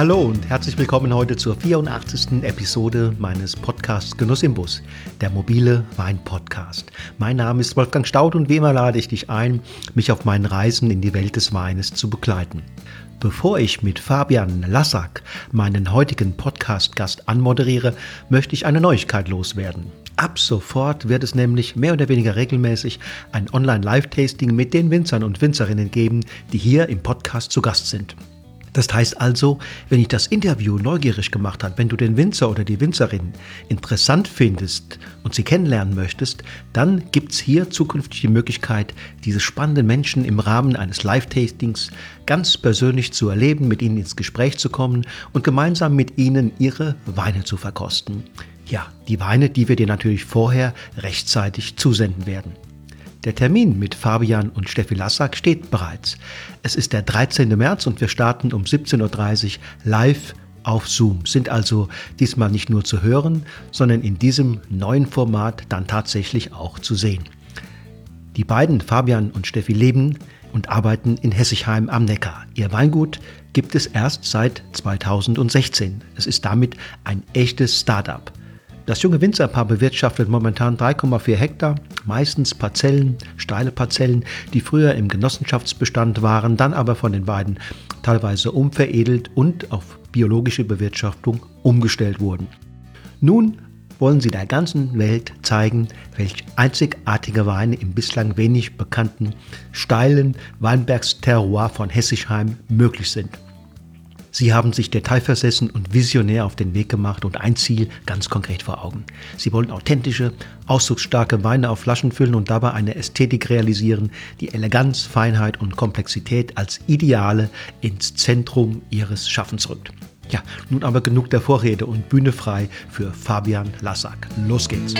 hallo und herzlich willkommen heute zur 84. Episode meines Podcasts Genuss im Bus, der mobile Wein-Podcast. Mein Name ist Wolfgang Staud und wie immer lade ich dich ein, mich auf meinen Reisen in die Welt des Weines zu begleiten. Bevor ich mit Fabian Lassack meinen heutigen Podcast-Gast anmoderiere, möchte ich eine Neuigkeit loswerden. Ab sofort wird es nämlich mehr oder weniger regelmäßig ein Online-Live-Tasting mit den Winzern und Winzerinnen geben, die hier im Podcast zu Gast sind. Das heißt also, wenn dich das Interview neugierig gemacht hat, wenn du den Winzer oder die Winzerin interessant findest und sie kennenlernen möchtest, dann gibt es hier zukünftig die Möglichkeit, diese spannenden Menschen im Rahmen eines Live-Tastings ganz persönlich zu erleben, mit ihnen ins Gespräch zu kommen und gemeinsam mit ihnen ihre Weine zu verkosten. Ja, die Weine, die wir dir natürlich vorher rechtzeitig zusenden werden. Der Termin mit Fabian und Steffi Lassack steht bereits. Es ist der 13. März und wir starten um 17.30 Uhr live auf Zoom, sind also diesmal nicht nur zu hören, sondern in diesem neuen Format dann tatsächlich auch zu sehen. Die beiden, Fabian und Steffi, leben und arbeiten in Hessigheim am Neckar. Ihr Weingut gibt es erst seit 2016. Es ist damit ein echtes Start-up. Das junge Winzerpaar bewirtschaftet momentan 3,4 Hektar, meistens Parzellen, steile Parzellen, die früher im Genossenschaftsbestand waren, dann aber von den beiden teilweise umveredelt und auf biologische Bewirtschaftung umgestellt wurden. Nun wollen sie der ganzen Welt zeigen, welch einzigartige Weine im bislang wenig bekannten, steilen Weinbergsterroir von Hessischheim möglich sind. Sie haben sich detailversessen und visionär auf den Weg gemacht und ein Ziel ganz konkret vor Augen. Sie wollen authentische, ausdrucksstarke Weine auf Flaschen füllen und dabei eine Ästhetik realisieren, die Eleganz, Feinheit und Komplexität als Ideale ins Zentrum ihres Schaffens rückt. Ja, nun aber genug der Vorrede und Bühne frei für Fabian Lassack. Los geht's!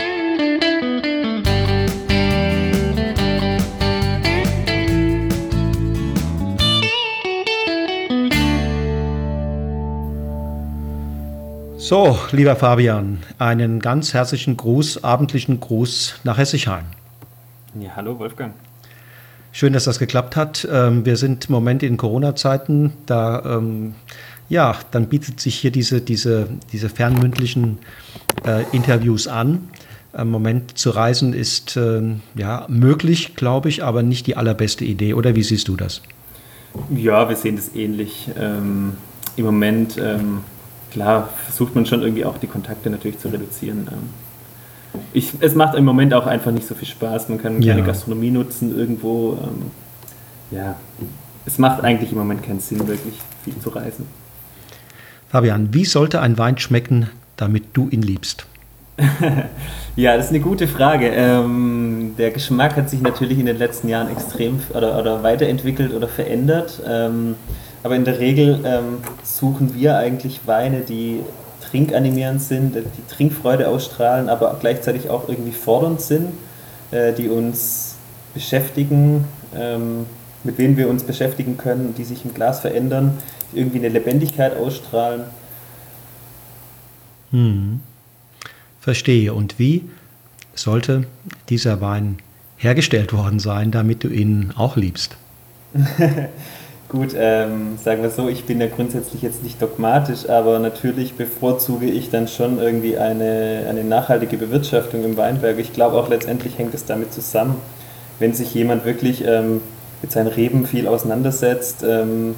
So, lieber Fabian, einen ganz herzlichen Gruß, abendlichen Gruß nach Hessigheim. Ja, hallo Wolfgang. Schön, dass das geklappt hat. Ähm, wir sind im Moment in Corona-Zeiten. Da, ähm, ja, dann bietet sich hier diese, diese, diese fernmündlichen äh, Interviews an. Im Moment zu reisen ist äh, ja möglich, glaube ich, aber nicht die allerbeste Idee. Oder wie siehst du das? Ja, wir sehen das ähnlich. Ähm, Im Moment ähm, klar versucht man schon irgendwie auch die Kontakte natürlich zu reduzieren. Ähm. Ich, es macht im Moment auch einfach nicht so viel Spaß. Man kann ja. keine Gastronomie nutzen irgendwo. Ähm, ja, es macht eigentlich im Moment keinen Sinn, wirklich viel zu reisen. Fabian, wie sollte ein Wein schmecken, damit du ihn liebst? ja, das ist eine gute Frage. Ähm, der Geschmack hat sich natürlich in den letzten Jahren extrem oder, oder weiterentwickelt oder verändert. Ähm, aber in der Regel ähm, suchen wir eigentlich Weine, die trinkanimierend sind, die Trinkfreude ausstrahlen, aber gleichzeitig auch irgendwie fordernd sind, äh, die uns beschäftigen, ähm, mit denen wir uns beschäftigen können, die sich im Glas verändern, die irgendwie eine Lebendigkeit ausstrahlen. Hm. Verstehe. Und wie sollte dieser Wein hergestellt worden sein, damit du ihn auch liebst? Gut, ähm, sagen wir so, ich bin ja grundsätzlich jetzt nicht dogmatisch, aber natürlich bevorzuge ich dann schon irgendwie eine, eine nachhaltige Bewirtschaftung im Weinberg. Ich glaube auch letztendlich hängt es damit zusammen, wenn sich jemand wirklich ähm, mit seinen Reben viel auseinandersetzt. Ähm,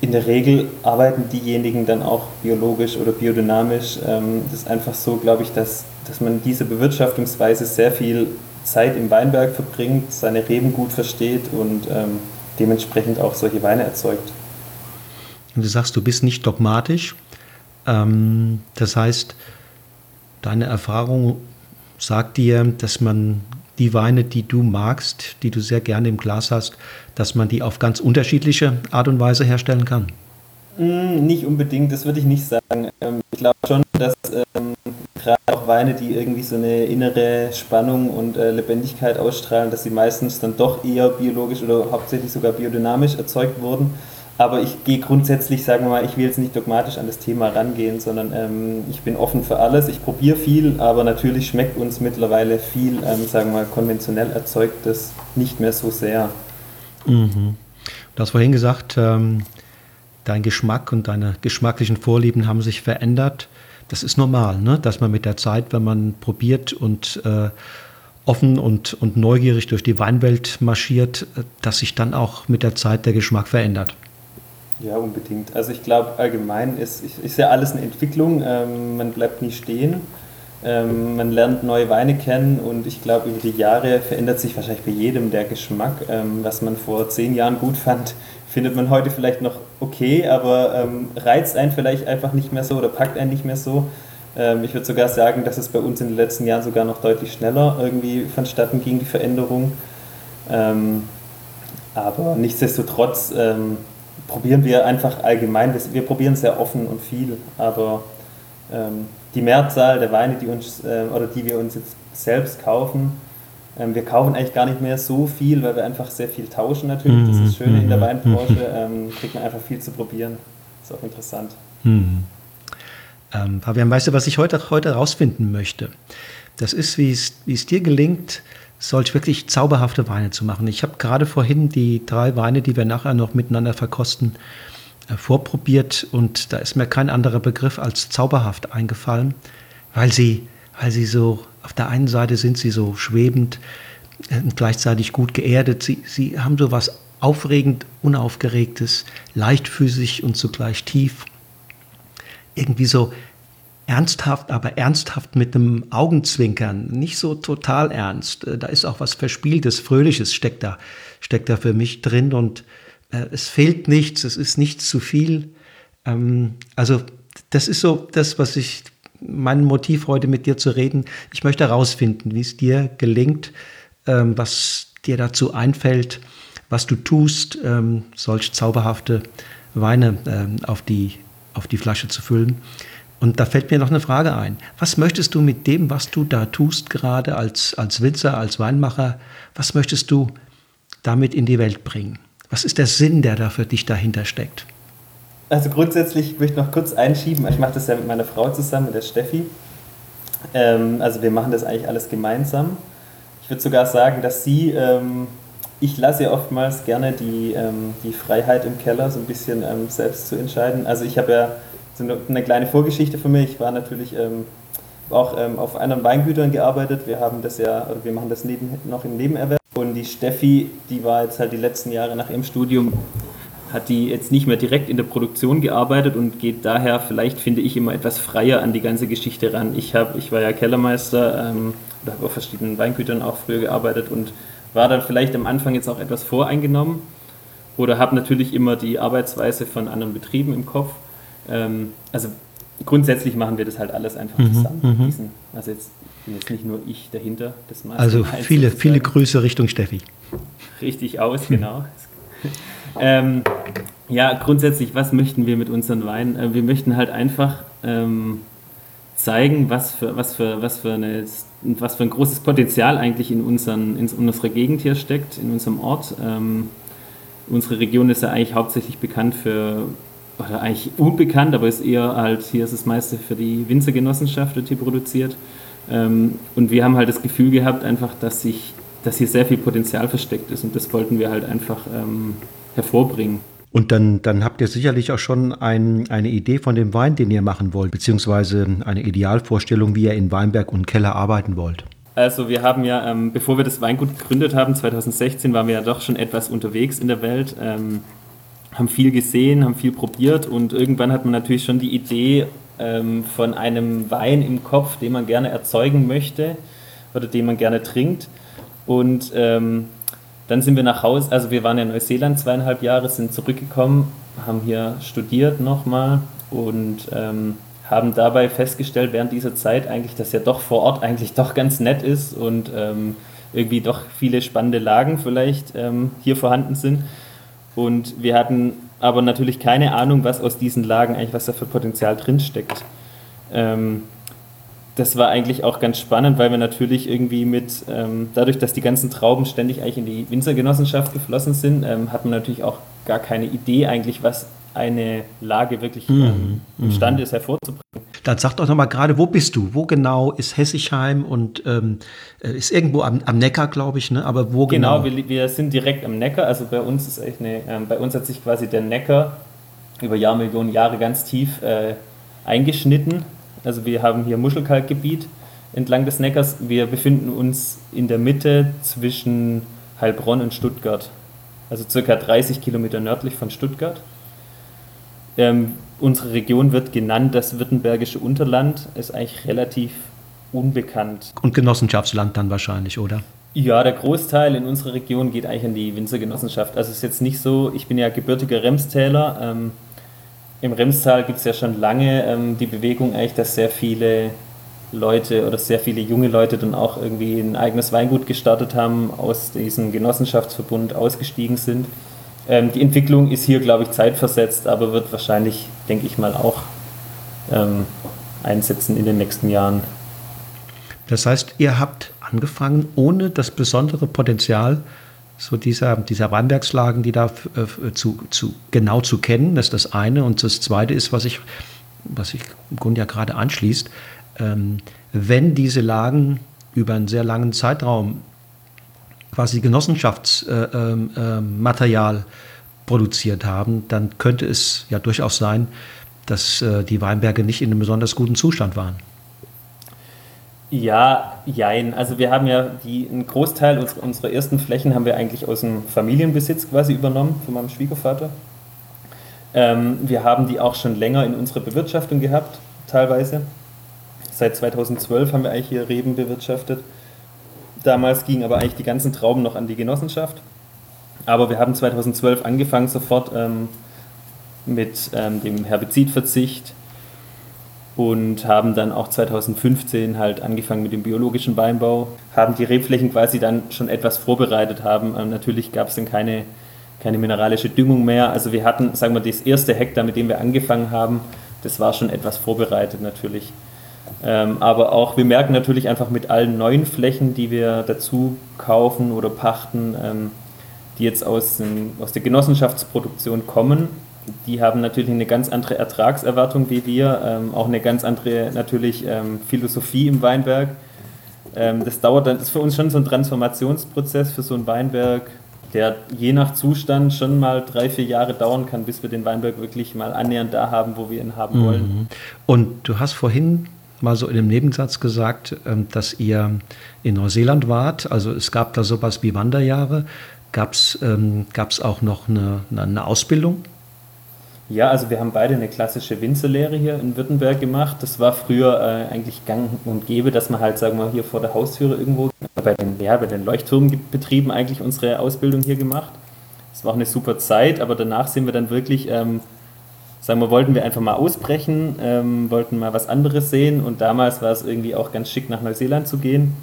in der Regel arbeiten diejenigen dann auch biologisch oder biodynamisch. Ähm, das ist einfach so, glaube ich, dass, dass man diese Bewirtschaftungsweise sehr viel Zeit im Weinberg verbringt, seine Reben gut versteht und ähm, dementsprechend auch solche Weine erzeugt. Und du sagst, du bist nicht dogmatisch. Ähm, das heißt, deine Erfahrung sagt dir, dass man die Weine, die du magst, die du sehr gerne im Glas hast, dass man die auf ganz unterschiedliche Art und Weise herstellen kann? Mm, nicht unbedingt, das würde ich nicht sagen. Ähm, ich glaube schon, dass ähm, gerade auch Weine, die irgendwie so eine innere Spannung und äh, Lebendigkeit ausstrahlen, dass sie meistens dann doch eher biologisch oder hauptsächlich sogar biodynamisch erzeugt wurden. Aber ich gehe grundsätzlich, sagen wir mal, ich will jetzt nicht dogmatisch an das Thema rangehen, sondern ähm, ich bin offen für alles. Ich probiere viel, aber natürlich schmeckt uns mittlerweile viel, ähm, sagen wir mal, konventionell erzeugtes nicht mehr so sehr. Mhm. Du hast vorhin gesagt, ähm, dein Geschmack und deine geschmacklichen Vorlieben haben sich verändert. Das ist normal, ne? dass man mit der Zeit, wenn man probiert und äh, offen und, und neugierig durch die Weinwelt marschiert, äh, dass sich dann auch mit der Zeit der Geschmack verändert. Ja, unbedingt. Also ich glaube, allgemein ist, ist ja alles eine Entwicklung. Ähm, man bleibt nie stehen. Ähm, man lernt neue Weine kennen und ich glaube, über die Jahre verändert sich wahrscheinlich bei jedem der Geschmack. Ähm, was man vor zehn Jahren gut fand, findet man heute vielleicht noch okay, aber ähm, reizt einen vielleicht einfach nicht mehr so oder packt einen nicht mehr so. Ähm, ich würde sogar sagen, dass es bei uns in den letzten Jahren sogar noch deutlich schneller irgendwie vonstatten ging, die Veränderung. Ähm, aber nichtsdestotrotz ähm, probieren wir einfach allgemein, wir probieren sehr offen und viel, aber ähm, die Mehrzahl der Weine, die uns äh, oder die wir uns jetzt selbst kaufen, ähm, wir kaufen eigentlich gar nicht mehr so viel, weil wir einfach sehr viel tauschen natürlich. Das ist das Schöne in der mhm. Weinbranche, mhm. ähm, kriegt man einfach viel zu probieren. Ist auch interessant. Mhm. Ähm, Fabian, weißt du, was ich heute, heute rausfinden möchte? Das ist, wie es, wie es dir gelingt, solch wirklich zauberhafte Weine zu machen. Ich habe gerade vorhin die drei Weine, die wir nachher noch miteinander verkosten, äh, vorprobiert und da ist mir kein anderer Begriff als zauberhaft eingefallen, weil sie, weil sie so, auf der einen Seite sind sie so schwebend äh, und gleichzeitig gut geerdet. Sie, sie haben so was aufregend, unaufgeregtes, leichtfüßig und zugleich tief. Irgendwie so ernsthaft, aber ernsthaft mit einem Augenzwinkern, nicht so total ernst. Äh, da ist auch was Verspieltes, Fröhliches steckt da, steckt da für mich drin und äh, es fehlt nichts, es ist nichts zu viel. Ähm, also das ist so das, was ich, mein Motiv heute mit dir zu reden. Ich möchte herausfinden, wie es dir gelingt, ähm, was dir dazu einfällt, was du tust, ähm, solch zauberhafte Weine ähm, auf, die, auf die Flasche zu füllen. Und da fällt mir noch eine Frage ein. Was möchtest du mit dem, was du da tust, gerade als, als Winzer, als Weinmacher, was möchtest du damit in die Welt bringen? Was ist der Sinn, der da für dich dahinter steckt? Also grundsätzlich möchte ich noch kurz einschieben. Ich mache das ja mit meiner Frau zusammen, mit der Steffi. Ähm, also wir machen das eigentlich alles gemeinsam. Ich würde sogar sagen, dass sie, ähm, ich lasse ja oftmals gerne die, ähm, die Freiheit im Keller so ein bisschen ähm, selbst zu entscheiden. Also ich habe ja so eine kleine Vorgeschichte für mich. Ich war natürlich ähm, auch ähm, auf anderen Weingütern gearbeitet. Wir haben das ja, wir machen das neben, noch im Nebenerwerb. Und die Steffi, die war jetzt halt die letzten Jahre nach ihrem Studium, hat die jetzt nicht mehr direkt in der Produktion gearbeitet und geht daher vielleicht, finde ich, immer etwas freier an die ganze Geschichte ran. Ich, hab, ich war ja Kellermeister ähm, oder habe auf verschiedenen Weingütern auch früher gearbeitet und war dann vielleicht am Anfang jetzt auch etwas voreingenommen oder habe natürlich immer die Arbeitsweise von anderen Betrieben im Kopf ähm, also grundsätzlich machen wir das halt alles einfach mhm, zusammen. Mhm. also jetzt bin jetzt nicht nur ich dahinter. Das also viele, viele Grüße Richtung Steffi. Richtig aus, genau. ähm, ja, grundsätzlich, was möchten wir mit unseren Weinen? Äh, wir möchten halt einfach ähm, zeigen, was für, was, für, was, für eine, was für ein großes Potenzial eigentlich in, unseren, in unserer Gegend hier steckt, in unserem Ort. Ähm, unsere Region ist ja eigentlich hauptsächlich bekannt für oder eigentlich unbekannt, aber ist eher halt, hier ist das meiste für die Winzergenossenschaft, wird hier produziert. Ähm, und wir haben halt das Gefühl gehabt, einfach, dass sich, dass hier sehr viel Potenzial versteckt ist und das wollten wir halt einfach ähm, hervorbringen. Und dann, dann habt ihr sicherlich auch schon ein, eine Idee von dem Wein, den ihr machen wollt, beziehungsweise eine Idealvorstellung, wie ihr in Weinberg und Keller arbeiten wollt. Also wir haben ja, ähm, bevor wir das Weingut gegründet haben, 2016, waren wir ja doch schon etwas unterwegs in der Welt. Ähm, haben viel gesehen, haben viel probiert und irgendwann hat man natürlich schon die Idee ähm, von einem Wein im Kopf, den man gerne erzeugen möchte oder den man gerne trinkt. Und ähm, dann sind wir nach Hause, also wir waren in Neuseeland zweieinhalb Jahre, sind zurückgekommen, haben hier studiert nochmal und ähm, haben dabei festgestellt während dieser Zeit eigentlich, dass ja doch vor Ort eigentlich doch ganz nett ist und ähm, irgendwie doch viele spannende Lagen vielleicht ähm, hier vorhanden sind. Und wir hatten aber natürlich keine Ahnung, was aus diesen Lagen eigentlich, was da für Potenzial drinsteckt. Ähm, das war eigentlich auch ganz spannend, weil wir natürlich irgendwie mit, ähm, dadurch, dass die ganzen Trauben ständig eigentlich in die Winzergenossenschaft geflossen sind, ähm, hat man natürlich auch gar keine Idee eigentlich, was eine Lage wirklich mhm. ähm, imstande ist hervorzubringen. Dann sag doch nochmal gerade, wo bist du? Wo genau ist Hessischheim und ähm, äh, ist irgendwo am, am Neckar, glaube ich, ne? aber wo genau? Genau, wir, wir, sind direkt am Neckar, also bei uns ist echt eine, ähm, bei uns hat sich quasi der Neckar über Jahrmillionen Jahre ganz tief äh, eingeschnitten. Also wir haben hier Muschelkalkgebiet entlang des Neckars. Wir befinden uns in der Mitte zwischen Heilbronn und Stuttgart, also circa 30 Kilometer nördlich von Stuttgart. Ähm, unsere Region wird genannt das Württembergische Unterland, ist eigentlich relativ unbekannt. Und Genossenschaftsland dann wahrscheinlich, oder? Ja, der Großteil in unserer Region geht eigentlich an die Winzergenossenschaft. Also es ist jetzt nicht so, ich bin ja gebürtiger Remstäler. Ähm, Im Remstal gibt es ja schon lange ähm, die Bewegung eigentlich, dass sehr viele Leute oder sehr viele junge Leute dann auch irgendwie ein eigenes Weingut gestartet haben, aus diesem Genossenschaftsverbund ausgestiegen sind. Ähm, die Entwicklung ist hier, glaube ich, zeitversetzt, aber wird wahrscheinlich, denke ich mal, auch ähm, einsetzen in den nächsten Jahren. Das heißt, ihr habt angefangen, ohne das besondere Potenzial so dieser, dieser Weinbergslagen, die da äh, zu, zu, genau zu kennen, das ist das eine. Und das zweite ist, was ich, was ich im Grunde ja gerade anschließt, ähm, wenn diese Lagen über einen sehr langen Zeitraum quasi Genossenschaftsmaterial äh, äh, produziert haben, dann könnte es ja durchaus sein, dass äh, die Weinberge nicht in einem besonders guten Zustand waren. Ja, jein. Also wir haben ja die, einen Großteil unserer, unserer ersten Flächen haben wir eigentlich aus dem Familienbesitz quasi übernommen von meinem Schwiegervater. Ähm, wir haben die auch schon länger in unserer Bewirtschaftung gehabt, teilweise. Seit 2012 haben wir eigentlich hier Reben bewirtschaftet. Damals gingen aber eigentlich die ganzen Trauben noch an die Genossenschaft. Aber wir haben 2012 angefangen sofort ähm, mit ähm, dem Herbizidverzicht und haben dann auch 2015 halt angefangen mit dem biologischen Weinbau, haben die Rebflächen quasi dann schon etwas vorbereitet haben. Ähm, natürlich gab es dann keine, keine mineralische Düngung mehr. Also wir hatten, sagen wir, das erste Hektar, mit dem wir angefangen haben, das war schon etwas vorbereitet natürlich. Ähm, aber auch, wir merken natürlich einfach mit allen neuen Flächen, die wir dazu kaufen oder pachten, ähm, die jetzt aus, dem, aus der Genossenschaftsproduktion kommen, die haben natürlich eine ganz andere Ertragserwartung wie wir, ähm, auch eine ganz andere natürlich ähm, Philosophie im Weinberg. Ähm, das dauert dann, ist für uns schon so ein Transformationsprozess für so ein Weinberg, der je nach Zustand schon mal drei, vier Jahre dauern kann, bis wir den Weinberg wirklich mal annähernd da haben, wo wir ihn haben wollen. Mhm. Und du hast vorhin mal so in einem Nebensatz gesagt, ähm, dass ihr in Neuseeland wart. Also es gab da sowas wie Wanderjahre. Gab es ähm, auch noch eine, eine Ausbildung? Ja, also wir haben beide eine klassische Winzerlehre hier in Württemberg gemacht. Das war früher äh, eigentlich gang und gäbe, dass man halt, sagen wir mal, hier vor der Haustüre irgendwo bei den, ja, bei den Leuchtturmbetrieben eigentlich unsere Ausbildung hier gemacht. Das war auch eine super Zeit, aber danach sind wir dann wirklich ähm, sagen wir, wollten wir einfach mal ausbrechen, ähm, wollten mal was anderes sehen und damals war es irgendwie auch ganz schick, nach Neuseeland zu gehen.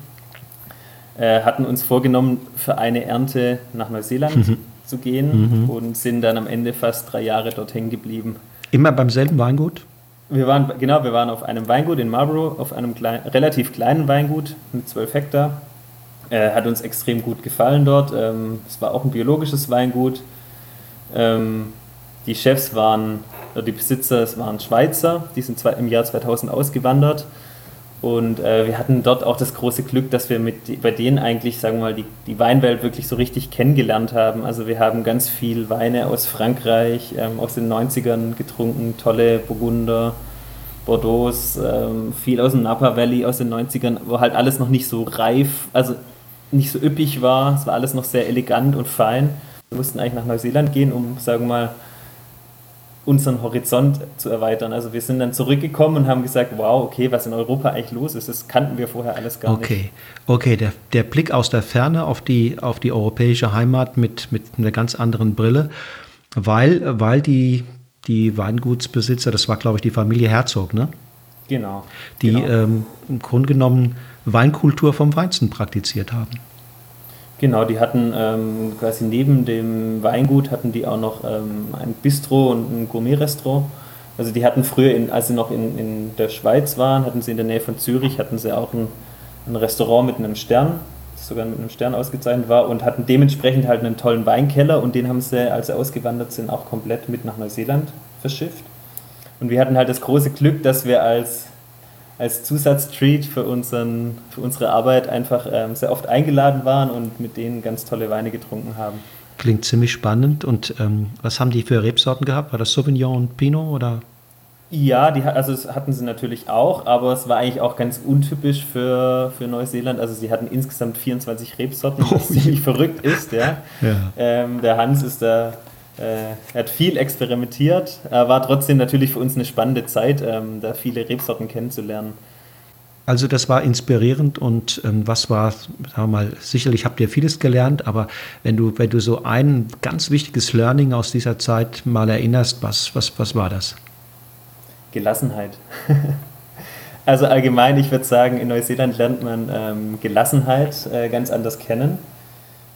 Äh, hatten uns vorgenommen, für eine Ernte nach Neuseeland mhm. Zu gehen mhm. und sind dann am Ende fast drei Jahre dort hängen geblieben. Immer beim selben Weingut? Wir waren, genau, wir waren auf einem Weingut in Marlborough, auf einem klein, relativ kleinen Weingut mit 12 Hektar. Äh, hat uns extrem gut gefallen dort. Ähm, es war auch ein biologisches Weingut. Ähm, die Chefs waren die Besitzer, es waren Schweizer, die sind im Jahr 2000 ausgewandert. Und äh, wir hatten dort auch das große Glück, dass wir mit, bei denen eigentlich, sagen wir mal, die, die Weinwelt wirklich so richtig kennengelernt haben. Also wir haben ganz viel Weine aus Frankreich, ähm, aus den 90ern getrunken, tolle Burgunder, Bordeaux, ähm, viel aus dem Napa Valley aus den 90ern, wo halt alles noch nicht so reif, also nicht so üppig war. Es war alles noch sehr elegant und fein. Wir mussten eigentlich nach Neuseeland gehen, um, sagen wir mal, unseren Horizont zu erweitern. Also wir sind dann zurückgekommen und haben gesagt, wow, okay, was in Europa eigentlich los ist, das kannten wir vorher alles gar okay. nicht. Okay, der, der Blick aus der Ferne auf die, auf die europäische Heimat mit, mit einer ganz anderen Brille, weil, weil die, die Weingutsbesitzer, das war glaube ich die Familie Herzog, ne? Genau. Die genau. Ähm, im Grunde genommen Weinkultur vom Weizen praktiziert haben. Genau, die hatten ähm, quasi neben dem Weingut hatten die auch noch ähm, ein Bistro und ein Gourmet-Restaurant. Also die hatten früher, in, als sie noch in, in der Schweiz waren, hatten sie in der Nähe von Zürich, hatten sie auch ein, ein Restaurant mit einem Stern, das sogar mit einem Stern ausgezeichnet war und hatten dementsprechend halt einen tollen Weinkeller und den haben sie, als sie ausgewandert sind, auch komplett mit nach Neuseeland verschifft. Und wir hatten halt das große Glück, dass wir als als Zusatztreat für, unseren, für unsere Arbeit einfach ähm, sehr oft eingeladen waren und mit denen ganz tolle Weine getrunken haben. klingt ziemlich spannend. Und ähm, was haben die für Rebsorten gehabt? War das Sauvignon und Pinot oder? Ja, die, also das hatten sie natürlich auch, aber es war eigentlich auch ganz untypisch für, für Neuseeland. Also sie hatten insgesamt 24 Rebsorten, was oh, ziemlich verrückt ist. Ja. ja. Ähm, der Hans ist da, äh, hat viel experimentiert, war trotzdem natürlich für uns eine spannende Zeit, ähm, da viele Rebsorten kennenzulernen. Also das war inspirierend und ähm, was war, sagen wir mal, sicherlich habt ihr vieles gelernt, aber wenn du, wenn du so ein ganz wichtiges Learning aus dieser Zeit mal erinnerst, was, was, was war das? Gelassenheit. also allgemein, ich würde sagen, in Neuseeland lernt man ähm, Gelassenheit äh, ganz anders kennen.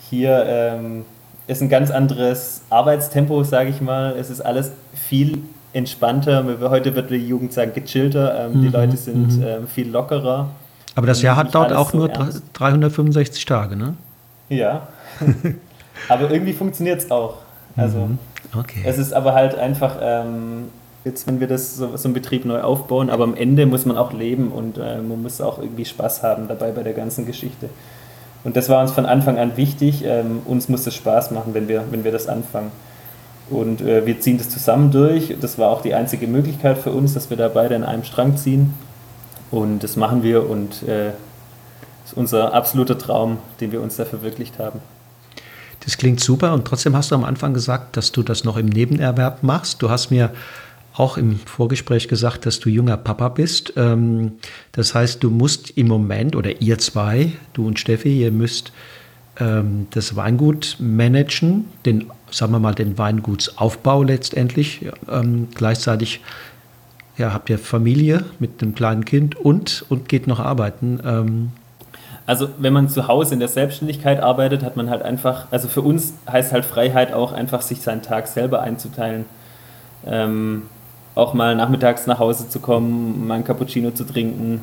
Hier ähm, ist ein ganz anderes Arbeitstempo, sage ich mal. Es ist alles viel entspannter. Heute wird die Jugend sagen gechillter. Ähm, mhm, die Leute sind mhm. ähm, viel lockerer. Aber das Jahr hat dort auch so nur ernst. 365 Tage, ne? Ja. aber irgendwie funktioniert es auch. Also, mhm, okay. es ist aber halt einfach ähm, jetzt, wenn wir das so, so einen Betrieb neu aufbauen, aber am Ende muss man auch leben und äh, man muss auch irgendwie Spaß haben dabei bei der ganzen Geschichte. Und das war uns von Anfang an wichtig. Ähm, uns muss es Spaß machen, wenn wir, wenn wir das anfangen. Und äh, wir ziehen das zusammen durch. Das war auch die einzige Möglichkeit für uns, dass wir da beide in einem Strang ziehen. Und das machen wir und äh, das ist unser absoluter Traum, den wir uns da verwirklicht haben. Das klingt super und trotzdem hast du am Anfang gesagt, dass du das noch im Nebenerwerb machst. Du hast mir auch im Vorgespräch gesagt, dass du junger Papa bist. Ähm, das heißt, du musst im Moment, oder ihr zwei, du und Steffi, ihr müsst ähm, das Weingut managen, den, sagen wir mal, den Weingutsaufbau letztendlich. Ähm, gleichzeitig ja, habt ihr Familie mit einem kleinen Kind und, und geht noch arbeiten. Also wenn man zu Hause in der Selbstständigkeit arbeitet, hat man halt einfach, also für uns heißt halt Freiheit auch einfach, sich seinen Tag selber einzuteilen. Ähm, auch mal nachmittags nach Hause zu kommen, mal ein Cappuccino zu trinken,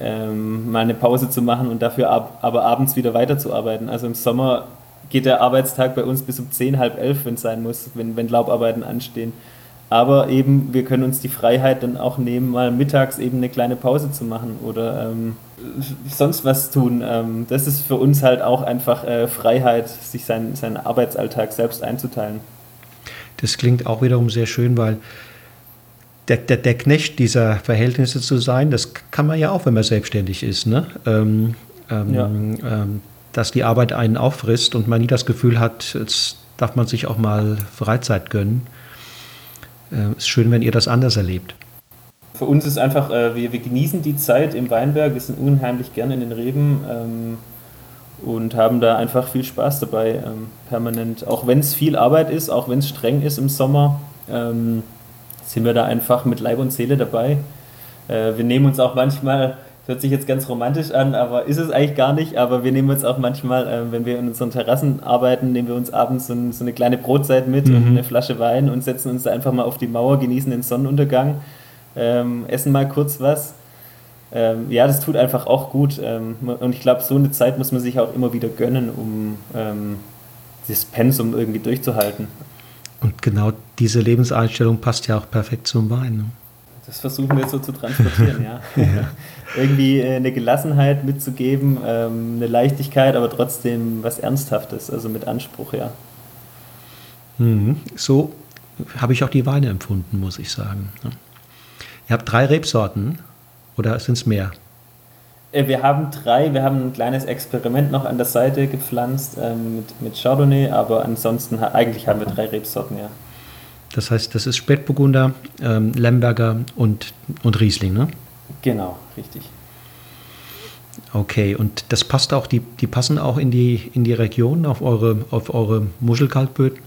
ähm, mal eine Pause zu machen und dafür ab, aber abends wieder weiterzuarbeiten. Also im Sommer geht der Arbeitstag bei uns bis um 10, halb elf, wenn es sein muss, wenn, wenn Laubarbeiten anstehen. Aber eben, wir können uns die Freiheit dann auch nehmen, mal mittags eben eine kleine Pause zu machen oder ähm, sonst was tun. Ähm, das ist für uns halt auch einfach äh, Freiheit, sich seinen, seinen Arbeitsalltag selbst einzuteilen. Das klingt auch wiederum sehr schön, weil der, der, der Knecht dieser Verhältnisse zu sein, das kann man ja auch, wenn man selbstständig ist. Ne? Ähm, ähm, ja. ähm, dass die Arbeit einen auffrisst und man nie das Gefühl hat, jetzt darf man sich auch mal Freizeit gönnen. Äh, ist schön, wenn ihr das anders erlebt. Für uns ist einfach, äh, wir, wir genießen die Zeit im Weinberg, wir sind unheimlich gerne in den Reben ähm, und haben da einfach viel Spaß dabei, ähm, permanent. Auch wenn es viel Arbeit ist, auch wenn es streng ist im Sommer. Ähm, sind wir da einfach mit Leib und Seele dabei. Äh, wir nehmen uns auch manchmal, hört sich jetzt ganz romantisch an, aber ist es eigentlich gar nicht, aber wir nehmen uns auch manchmal, äh, wenn wir in unseren Terrassen arbeiten, nehmen wir uns abends so, so eine kleine Brotzeit mit mhm. und eine Flasche Wein und setzen uns da einfach mal auf die Mauer, genießen den Sonnenuntergang, ähm, essen mal kurz was. Ähm, ja, das tut einfach auch gut. Ähm, und ich glaube, so eine Zeit muss man sich auch immer wieder gönnen, um ähm, das Pensum irgendwie durchzuhalten. Und genau diese Lebenseinstellung passt ja auch perfekt zum Wein. Ne? Das versuchen wir so zu transportieren, ja. ja. Irgendwie äh, eine Gelassenheit mitzugeben, ähm, eine Leichtigkeit, aber trotzdem was Ernsthaftes, also mit Anspruch, ja. Mhm. So habe ich auch die Weine empfunden, muss ich sagen. Ne? Ihr habt drei Rebsorten oder sind es mehr? Äh, wir haben drei, wir haben ein kleines Experiment noch an der Seite gepflanzt ähm, mit, mit Chardonnay, aber ansonsten eigentlich haben wir drei Rebsorten, ja. Das heißt, das ist Spätburgunder, ähm, Lemberger und, und Riesling, ne? Genau, richtig. Okay, und das passt auch, die, die passen auch in die, in die Region, auf eure, auf eure Muschelkalkböden?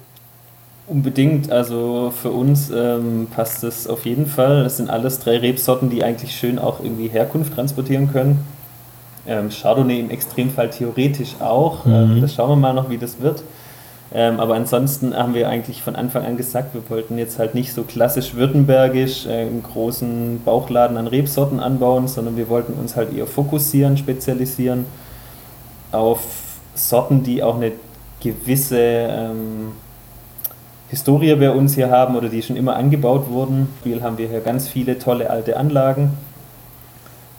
Unbedingt, also für uns ähm, passt es auf jeden Fall. Das sind alles drei Rebsorten, die eigentlich schön auch irgendwie Herkunft transportieren können. Ähm, Chardonnay im Extremfall theoretisch auch. Mhm. Ähm, das schauen wir mal noch, wie das wird. Ähm, aber ansonsten haben wir eigentlich von Anfang an gesagt, wir wollten jetzt halt nicht so klassisch württembergisch äh, einen großen Bauchladen an Rebsorten anbauen, sondern wir wollten uns halt eher fokussieren, spezialisieren auf Sorten, die auch eine gewisse ähm, Historie bei uns hier haben oder die schon immer angebaut wurden. Spiel haben wir hier ganz viele tolle alte Anlagen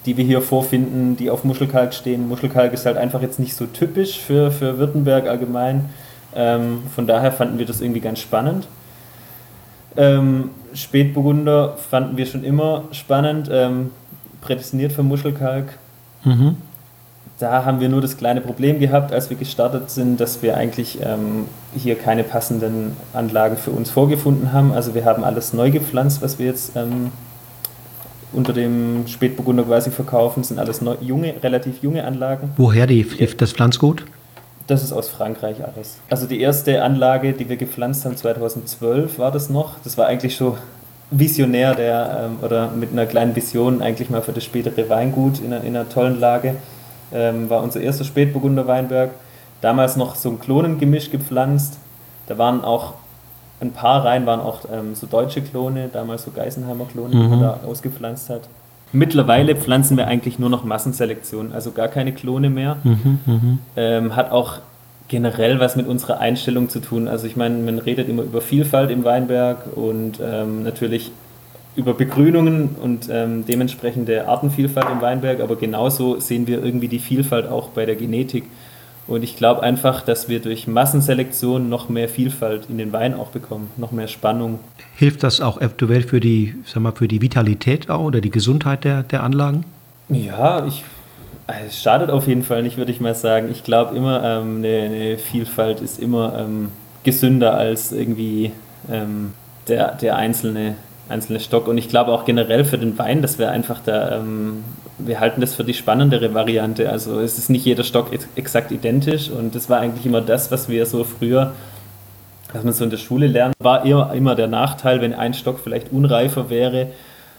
die wir hier vorfinden, die auf Muschelkalk stehen. Muschelkalk ist halt einfach jetzt nicht so typisch für, für Württemberg allgemein. Ähm, von daher fanden wir das irgendwie ganz spannend. Ähm, Spätburgunder fanden wir schon immer spannend, ähm, prädestiniert für Muschelkalk. Mhm. Da haben wir nur das kleine Problem gehabt, als wir gestartet sind, dass wir eigentlich ähm, hier keine passenden Anlagen für uns vorgefunden haben. Also wir haben alles neu gepflanzt, was wir jetzt ähm, unter dem Spätburgunder quasi verkaufen, das sind alles neu, junge, relativ junge Anlagen. Woher die, das Pflanzgut? Das ist aus Frankreich alles. Also die erste Anlage, die wir gepflanzt haben, 2012 war das noch. Das war eigentlich so visionär der, ähm, oder mit einer kleinen Vision eigentlich mal für das spätere Weingut in einer, in einer tollen Lage. Ähm, war unser erster Spätburgunder Weinberg. Damals noch so ein Klonengemisch gepflanzt. Da waren auch ein paar Reihen waren auch ähm, so deutsche Klone, damals so Geisenheimer Klone, mhm. die man da ausgepflanzt hat. Mittlerweile pflanzen wir eigentlich nur noch Massenselektion, also gar keine Klone mehr. Mhm, mhm, ähm, hat auch generell was mit unserer Einstellung zu tun. Also ich meine, man redet immer über Vielfalt im Weinberg und ähm, natürlich über Begrünungen und ähm, dementsprechende Artenvielfalt im Weinberg, aber genauso sehen wir irgendwie die Vielfalt auch bei der Genetik. Und ich glaube einfach, dass wir durch Massenselektion noch mehr Vielfalt in den Wein auch bekommen, noch mehr Spannung. Hilft das auch aktuell für die, sag mal, für die Vitalität auch oder die Gesundheit der, der Anlagen? Ja, ich, also es schadet auf jeden Fall nicht, würde ich mal sagen. Ich glaube immer, ähm, eine, eine, Vielfalt ist immer ähm, gesünder als irgendwie ähm, der, der einzelne einzelne Stock. Und ich glaube auch generell für den Wein, dass wir einfach da, ähm, wir halten das für die spannendere Variante. Also es ist nicht jeder Stock exakt identisch und das war eigentlich immer das, was wir so früher, was man so in der Schule lernt, war eher immer der Nachteil, wenn ein Stock vielleicht unreifer wäre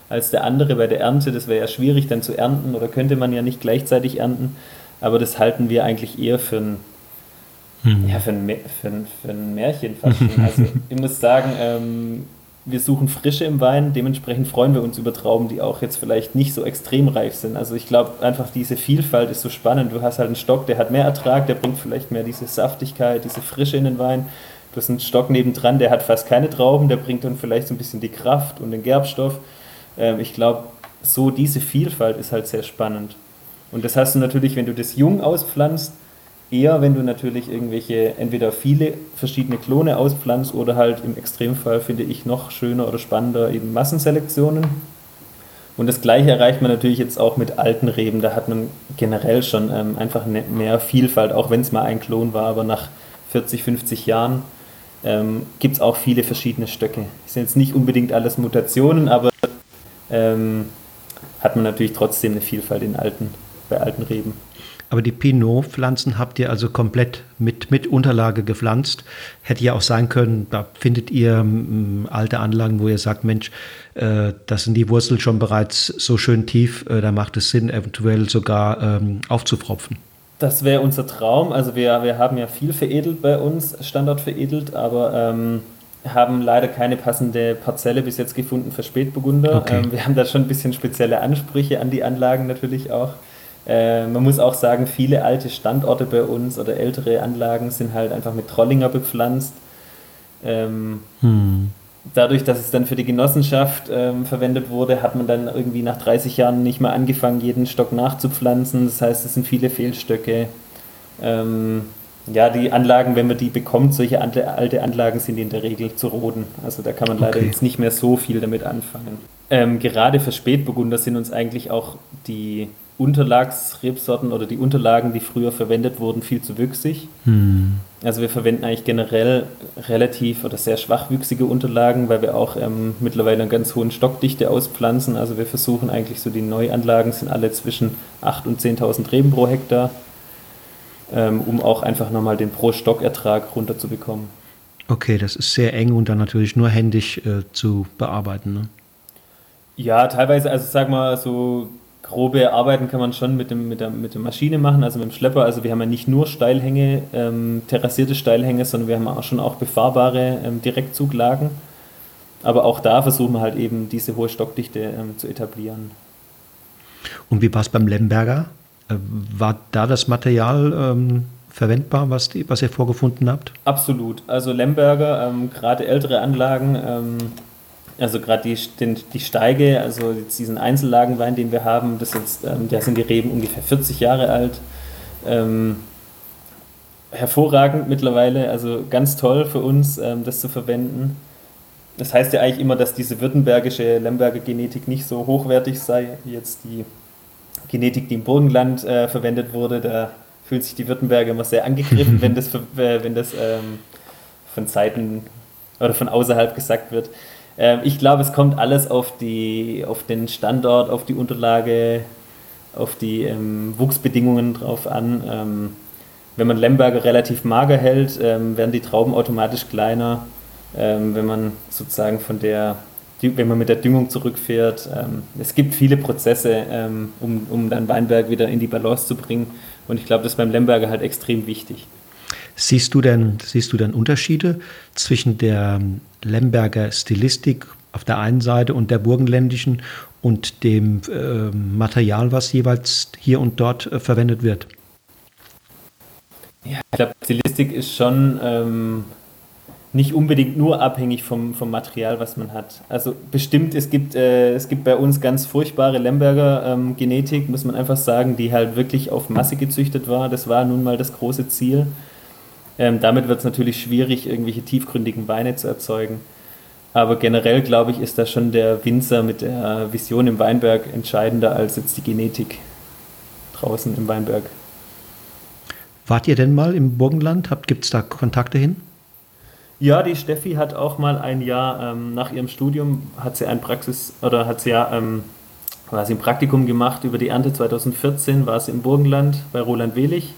als der andere bei der Ernte. Das wäre ja schwierig dann zu ernten oder könnte man ja nicht gleichzeitig ernten. Aber das halten wir eigentlich eher für ein, hm. ja, für ein, für ein, für ein Märchen fast schon. Also ich muss sagen, ähm, wir suchen Frische im Wein, dementsprechend freuen wir uns über Trauben, die auch jetzt vielleicht nicht so extrem reif sind. Also ich glaube einfach diese Vielfalt ist so spannend. Du hast halt einen Stock, der hat mehr Ertrag, der bringt vielleicht mehr diese Saftigkeit, diese Frische in den Wein. Du hast einen Stock nebendran, der hat fast keine Trauben, der bringt dann vielleicht so ein bisschen die Kraft und den Gerbstoff. Ähm, ich glaube, so diese Vielfalt ist halt sehr spannend. Und das hast du natürlich, wenn du das jung auspflanzt, eher, wenn du natürlich irgendwelche, entweder viele verschiedene Klone auspflanzt oder halt im Extremfall finde ich noch schöner oder spannender eben Massenselektionen. Und das gleiche erreicht man natürlich jetzt auch mit alten Reben. Da hat man generell schon ähm, einfach ne, mehr Vielfalt, auch wenn es mal ein Klon war, aber nach 40, 50 Jahren ähm, gibt es auch viele verschiedene Stöcke. Das sind jetzt nicht unbedingt alles Mutationen, aber ähm, hat man natürlich trotzdem eine Vielfalt in alten, bei alten Reben. Aber die Pinot-Pflanzen habt ihr also komplett mit, mit Unterlage gepflanzt. Hätte ja auch sein können, da findet ihr m, alte Anlagen, wo ihr sagt, Mensch, äh, das sind die Wurzeln schon bereits so schön tief, äh, da macht es Sinn, eventuell sogar ähm, aufzupfropfen. Das wäre unser Traum. Also wir, wir haben ja viel veredelt bei uns, Standard veredelt, aber ähm, haben leider keine passende Parzelle bis jetzt gefunden für Spätburgunder. Okay. Ähm, wir haben da schon ein bisschen spezielle Ansprüche an die Anlagen natürlich auch. Äh, man muss auch sagen, viele alte Standorte bei uns oder ältere Anlagen sind halt einfach mit Trollinger bepflanzt. Ähm, hm. Dadurch, dass es dann für die Genossenschaft ähm, verwendet wurde, hat man dann irgendwie nach 30 Jahren nicht mehr angefangen, jeden Stock nachzupflanzen. Das heißt, es sind viele Fehlstöcke. Ähm, ja, die Anlagen, wenn man die bekommt, solche alte Anlagen sind in der Regel zu roden. Also da kann man leider okay. jetzt nicht mehr so viel damit anfangen. Ähm, gerade für Spätburgunder sind uns eigentlich auch die Unterlagsrebsorten oder die Unterlagen, die früher verwendet wurden, viel zu wüchsig. Hm. Also wir verwenden eigentlich generell relativ oder sehr schwachwüchsige Unterlagen, weil wir auch ähm, mittlerweile eine ganz hohen Stockdichte auspflanzen. Also wir versuchen eigentlich so, die Neuanlagen sind alle zwischen 8.000 und 10.000 Reben pro Hektar, ähm, um auch einfach nochmal den Pro-Stockertrag runterzubekommen. Okay, das ist sehr eng und dann natürlich nur händisch äh, zu bearbeiten. Ne? Ja, teilweise, also sag mal so grobe Arbeiten kann man schon mit, dem, mit, der, mit der Maschine machen, also mit dem Schlepper. Also wir haben ja nicht nur Steilhänge, ähm, terrassierte Steilhänge, sondern wir haben auch schon auch befahrbare ähm, Direktzuglagen. Aber auch da versuchen wir halt eben diese hohe Stockdichte ähm, zu etablieren. Und wie war es beim Lemberger? Äh, war da das Material ähm, verwendbar, was, die, was ihr vorgefunden habt? Absolut. Also Lemberger, ähm, gerade ältere Anlagen, ähm, also gerade die, die Steige, also jetzt diesen Einzellagenwein, den wir haben, das jetzt, ähm, da sind die Reben ungefähr 40 Jahre alt. Ähm, hervorragend mittlerweile, also ganz toll für uns, ähm, das zu verwenden. Das heißt ja eigentlich immer, dass diese württembergische Lemberger Genetik nicht so hochwertig sei, wie jetzt die Genetik, die im Burgenland äh, verwendet wurde. Da fühlt sich die Württemberger immer sehr angegriffen, wenn das, äh, wenn das ähm, von Seiten oder von außerhalb gesagt wird. Ähm, ich glaube, es kommt alles auf, die, auf den Standort, auf die Unterlage, auf die ähm, Wuchsbedingungen drauf an. Ähm, wenn man Lemberger relativ mager hält, ähm, werden die Trauben automatisch kleiner. Ähm, wenn man sozusagen von der, wenn man mit der Düngung zurückfährt. Ähm, es gibt viele Prozesse, um, um dann Weinberg wieder in die Balance zu bringen. Und ich glaube, das ist beim Lemberger halt extrem wichtig. Siehst du denn, siehst du denn Unterschiede zwischen der Lemberger Stilistik auf der einen Seite und der burgenländischen und dem äh, Material, was jeweils hier und dort äh, verwendet wird? Ja, ich glaube, Stilistik ist schon ähm, nicht unbedingt nur abhängig vom, vom Material, was man hat. Also bestimmt, es gibt, äh, es gibt bei uns ganz furchtbare Lemberger ähm, Genetik, muss man einfach sagen, die halt wirklich auf Masse gezüchtet war. Das war nun mal das große Ziel. Ähm, damit wird es natürlich schwierig, irgendwelche tiefgründigen Weine zu erzeugen. Aber generell, glaube ich, ist da schon der Winzer mit der Vision im Weinberg entscheidender als jetzt die Genetik draußen im Weinberg. Wart ihr denn mal im Burgenland? Gibt es da Kontakte hin? Ja, die Steffi hat auch mal ein Jahr ähm, nach ihrem Studium hat sie ein Praxis oder hat sie ja ähm, war sie ein Praktikum gemacht über die Ernte 2014 war sie im Burgenland bei Roland Welig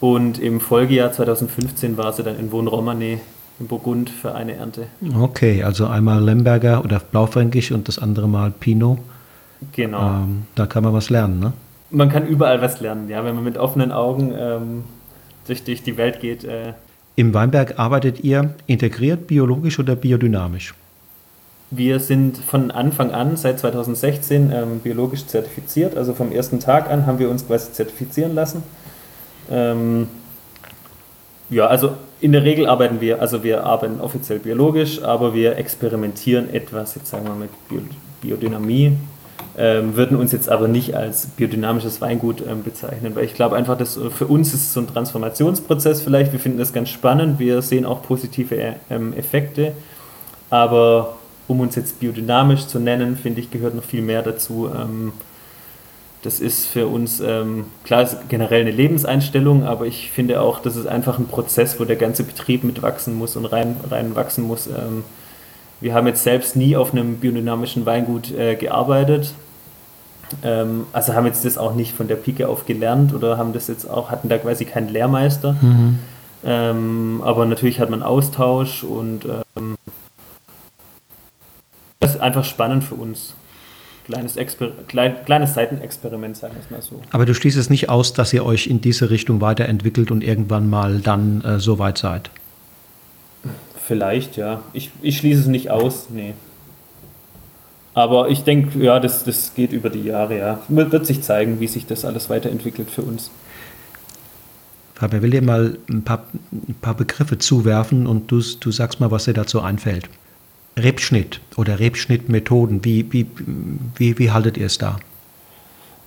und im Folgejahr 2015 war sie dann in Wohnromane in Burgund für eine Ernte. Okay, also einmal Lemberger oder Blaufränkisch und das andere Mal Pinot. Genau. Ähm, da kann man was lernen, ne? Man kann überall was lernen, ja, wenn man mit offenen Augen ähm, durch, durch die Welt geht. Äh. Im Weinberg arbeitet ihr integriert, biologisch oder biodynamisch? Wir sind von Anfang an, seit 2016, ähm, biologisch zertifiziert. Also vom ersten Tag an haben wir uns quasi zertifizieren lassen. Ähm, ja, also in der Regel arbeiten wir, also wir arbeiten offiziell biologisch, aber wir experimentieren etwas, jetzt sagen wir mit Biodynamie, ähm, würden uns jetzt aber nicht als biodynamisches Weingut ähm, bezeichnen, weil ich glaube einfach, dass für uns ist es so ein Transformationsprozess vielleicht, wir finden das ganz spannend, wir sehen auch positive ähm, Effekte, aber um uns jetzt biodynamisch zu nennen, finde ich, gehört noch viel mehr dazu. Das ist für uns, ähm, klar, ist generell eine Lebenseinstellung, aber ich finde auch, das ist einfach ein Prozess, wo der ganze Betrieb mitwachsen muss und rein, rein wachsen muss. Ähm, wir haben jetzt selbst nie auf einem biodynamischen Weingut äh, gearbeitet. Ähm, also haben jetzt das auch nicht von der Pike auf gelernt oder haben das jetzt auch, hatten da quasi keinen Lehrmeister. Mhm. Ähm, aber natürlich hat man Austausch und ähm, das ist einfach spannend für uns kleines, Exper klein, kleines Seitenexperiment, sagen wir es mal so. Aber du schließt es nicht aus, dass ihr euch in diese Richtung weiterentwickelt und irgendwann mal dann äh, so weit seid? Vielleicht, ja. Ich, ich schließe es nicht aus, nee. Aber ich denke, ja, das, das geht über die Jahre, ja. Wird sich zeigen, wie sich das alles weiterentwickelt für uns. Fabian, will dir mal ein paar, ein paar Begriffe zuwerfen und du, du sagst mal, was dir dazu einfällt. Rebschnitt oder Rebschnittmethoden, wie, wie, wie, wie haltet ihr es da?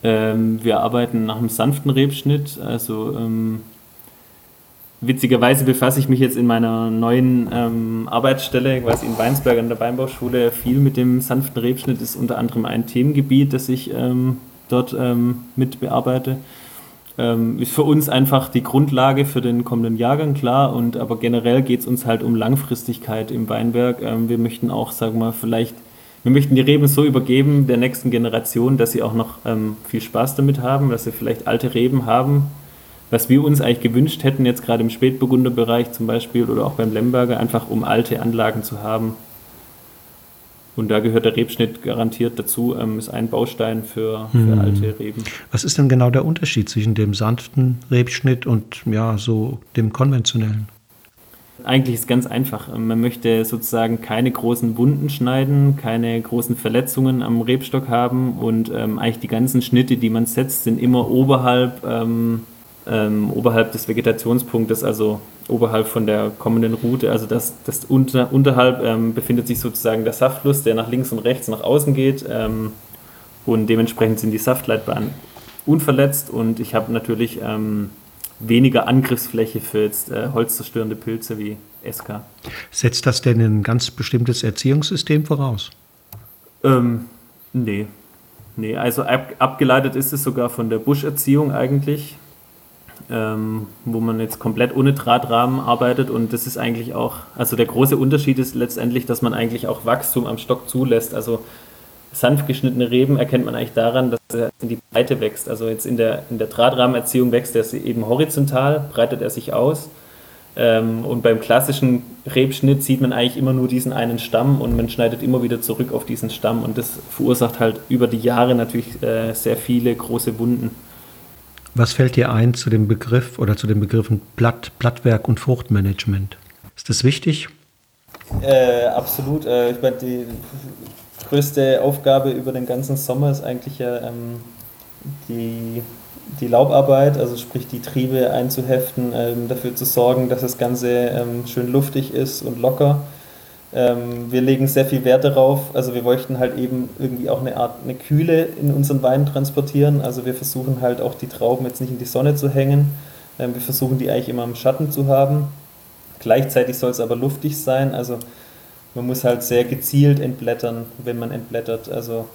Ähm, wir arbeiten nach einem sanften Rebschnitt. Also ähm, witzigerweise befasse ich mich jetzt in meiner neuen ähm, Arbeitsstelle, quasi in Weinsberg an der Weinbauschule, viel mit dem sanften Rebschnitt. Das ist unter anderem ein Themengebiet, das ich ähm, dort ähm, mit bearbeite ähm, ist für uns einfach die Grundlage für den kommenden Jahrgang, klar. Und aber generell geht es uns halt um Langfristigkeit im Weinberg. Ähm, wir möchten auch, sagen wir mal, vielleicht, wir möchten die Reben so übergeben der nächsten Generation, dass sie auch noch ähm, viel Spaß damit haben, dass sie vielleicht alte Reben haben. Was wir uns eigentlich gewünscht hätten, jetzt gerade im Spätburgunderbereich zum Beispiel oder auch beim Lemberger, einfach um alte Anlagen zu haben, und da gehört der Rebschnitt garantiert dazu, ähm, ist ein Baustein für, für hm. alte Reben. Was ist denn genau der Unterschied zwischen dem sanften Rebschnitt und ja, so dem konventionellen? Eigentlich ist es ganz einfach. Man möchte sozusagen keine großen Wunden schneiden, keine großen Verletzungen am Rebstock haben und ähm, eigentlich die ganzen Schnitte, die man setzt, sind immer oberhalb, ähm, ähm, oberhalb des Vegetationspunktes, also oberhalb von der kommenden Route. Also das, das unter, unterhalb ähm, befindet sich sozusagen der Saftfluss, der nach links und rechts nach außen geht. Ähm, und dementsprechend sind die Saftleitbahnen unverletzt. Und ich habe natürlich ähm, weniger Angriffsfläche für jetzt äh, holzzerstörende Pilze wie SK. Setzt das denn ein ganz bestimmtes Erziehungssystem voraus? Ähm, nee. Nee, also ab, abgeleitet ist es sogar von der Buscherziehung eigentlich, ähm, wo man jetzt komplett ohne Drahtrahmen arbeitet und das ist eigentlich auch, also der große Unterschied ist letztendlich, dass man eigentlich auch Wachstum am Stock zulässt. Also sanft geschnittene Reben erkennt man eigentlich daran, dass er in die Breite wächst. Also jetzt in der, in der Drahtrahmenerziehung wächst er eben horizontal, breitet er sich aus. Ähm, und beim klassischen Rebschnitt sieht man eigentlich immer nur diesen einen Stamm und man schneidet immer wieder zurück auf diesen Stamm und das verursacht halt über die Jahre natürlich äh, sehr viele große Wunden. Was fällt dir ein zu dem Begriff oder zu den Begriffen Blatt, Blattwerk und Fruchtmanagement? Ist das wichtig? Äh, absolut. Äh, ich meine, die größte Aufgabe über den ganzen Sommer ist eigentlich ja ähm, die, die Laubarbeit, also sprich die Triebe einzuheften, ähm, dafür zu sorgen, dass das Ganze ähm, schön luftig ist und locker. Ähm, wir legen sehr viel Wert darauf, also wir möchten halt eben irgendwie auch eine Art eine Kühle in unseren Wein transportieren. Also wir versuchen halt auch die Trauben jetzt nicht in die Sonne zu hängen. Ähm, wir versuchen die eigentlich immer im Schatten zu haben. Gleichzeitig soll es aber luftig sein, also man muss halt sehr gezielt entblättern, wenn man entblättert. Also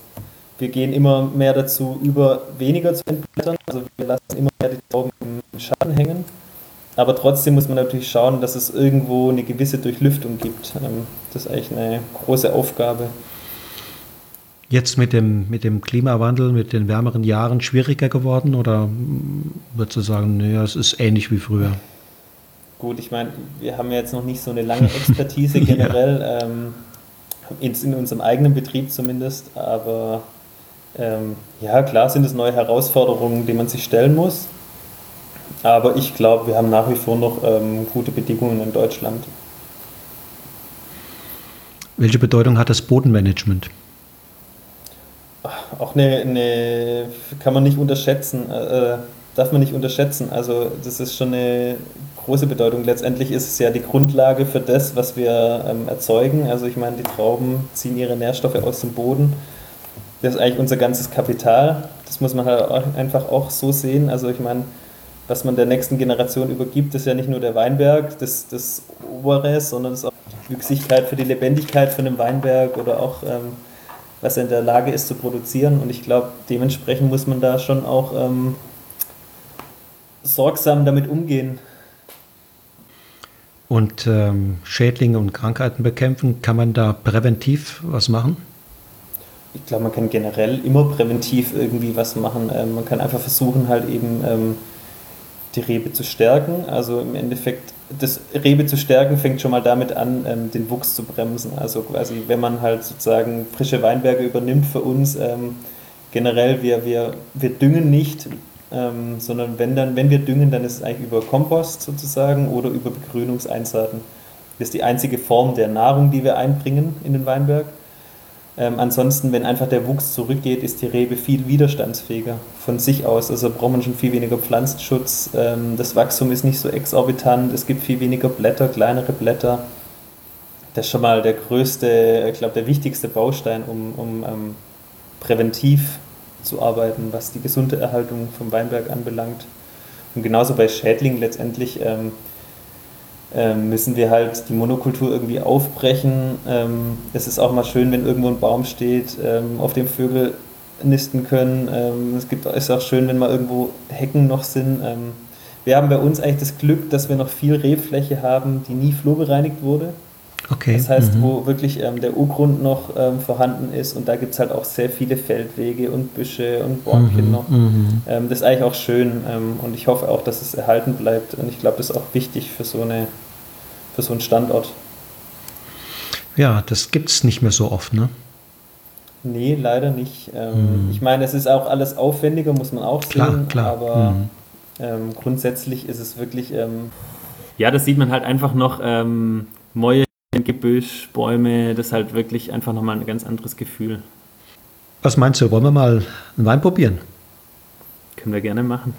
wir gehen immer mehr dazu über, weniger zu entblättern. Also wir lassen immer mehr die Trauben im Schatten hängen. Aber trotzdem muss man natürlich schauen, dass es irgendwo eine gewisse Durchlüftung gibt. Ähm, das ist eigentlich eine große Aufgabe. Jetzt mit dem, mit dem Klimawandel, mit den wärmeren Jahren schwieriger geworden oder würdest du sagen, naja, es ist ähnlich wie früher? Gut, ich meine, wir haben ja jetzt noch nicht so eine lange Expertise generell, ja. ähm, in, in, unserem eigenen Betrieb zumindest, aber ähm, ja, klar sind es neue Herausforderungen, denen man sich stellen muss. Aber ich glaube, wir haben nach wie vor noch ähm, gute Bedingungen in Deutschland. Welche Bedeutung hat das Bodenmanagement? Auch eine, eine kann man nicht unterschätzen, äh, äh darf man nicht unterschätzen. Also das ist schon eine große Bedeutung. Letztendlich ist es ja die Grundlage für das, was wir ähm, erzeugen. Also ich meine, die Trauben ziehen ihre Nährstoffe aus dem Boden. Das ist eigentlich unser ganzes Kapital. Das muss man halt auch einfach auch so sehen. Also ich meine, was man der nächsten Generation übergibt, ist ja nicht nur der Weinberg, das, das Obere, sondern das ist auch die Wüchsigkeit für die Lebendigkeit von einem Weinberg oder auch ähm, was er in der Lage ist zu produzieren. Und ich glaube, dementsprechend muss man da schon auch ähm, sorgsam damit umgehen. Und ähm, Schädlinge und Krankheiten bekämpfen, kann man da präventiv was machen? Ich glaube, man kann generell immer präventiv irgendwie was machen. Ähm, man kann einfach versuchen, halt eben ähm, die Rebe zu stärken. Also im Endeffekt, das Rebe zu stärken fängt schon mal damit an, ähm, den Wuchs zu bremsen. Also quasi, wenn man halt sozusagen frische Weinberge übernimmt für uns, ähm, generell, wir, wir, wir düngen nicht, ähm, sondern wenn, dann, wenn wir düngen, dann ist es eigentlich über Kompost sozusagen oder über Begrünungseinsaaten. Das ist die einzige Form der Nahrung, die wir einbringen in den Weinberg. Ähm, ansonsten, wenn einfach der Wuchs zurückgeht, ist die Rebe viel widerstandsfähiger von sich aus. Also braucht man schon viel weniger Pflanzenschutz. Ähm, das Wachstum ist nicht so exorbitant. Es gibt viel weniger Blätter, kleinere Blätter. Das ist schon mal der größte, ich glaube, der wichtigste Baustein, um, um ähm, präventiv zu arbeiten, was die gesunde Erhaltung vom Weinberg anbelangt. Und genauso bei Schädlingen letztendlich ähm, müssen wir halt die Monokultur irgendwie aufbrechen. Ähm, es ist auch mal schön, wenn irgendwo ein Baum steht, ähm, auf dem Vögel nisten können. Ähm, es gibt, ist auch schön, wenn mal irgendwo Hecken noch sind. Ähm, wir haben bei uns eigentlich das Glück, dass wir noch viel Rebfläche haben, die nie flurbereinigt wurde. Okay. Das heißt, mhm. wo wirklich ähm, der Urgrund noch ähm, vorhanden ist und da gibt es halt auch sehr viele Feldwege und Büsche und Bäumchen mhm. noch. Mhm. Ähm, das ist eigentlich auch schön ähm, und ich hoffe auch, dass es erhalten bleibt und ich glaube, das ist auch wichtig für so, eine, für so einen Standort. Ja, das gibt es nicht mehr so oft, ne? Nee, leider nicht. Ähm, mhm. Ich meine, es ist auch alles aufwendiger, muss man auch klar, sehen, klar. aber mhm. ähm, grundsätzlich ist es wirklich. ja, das sieht man halt einfach noch. Mäue Gebüsch, Bäume, das ist halt wirklich einfach nochmal ein ganz anderes Gefühl. Was meinst du, wollen wir mal einen Wein probieren? Können wir gerne machen.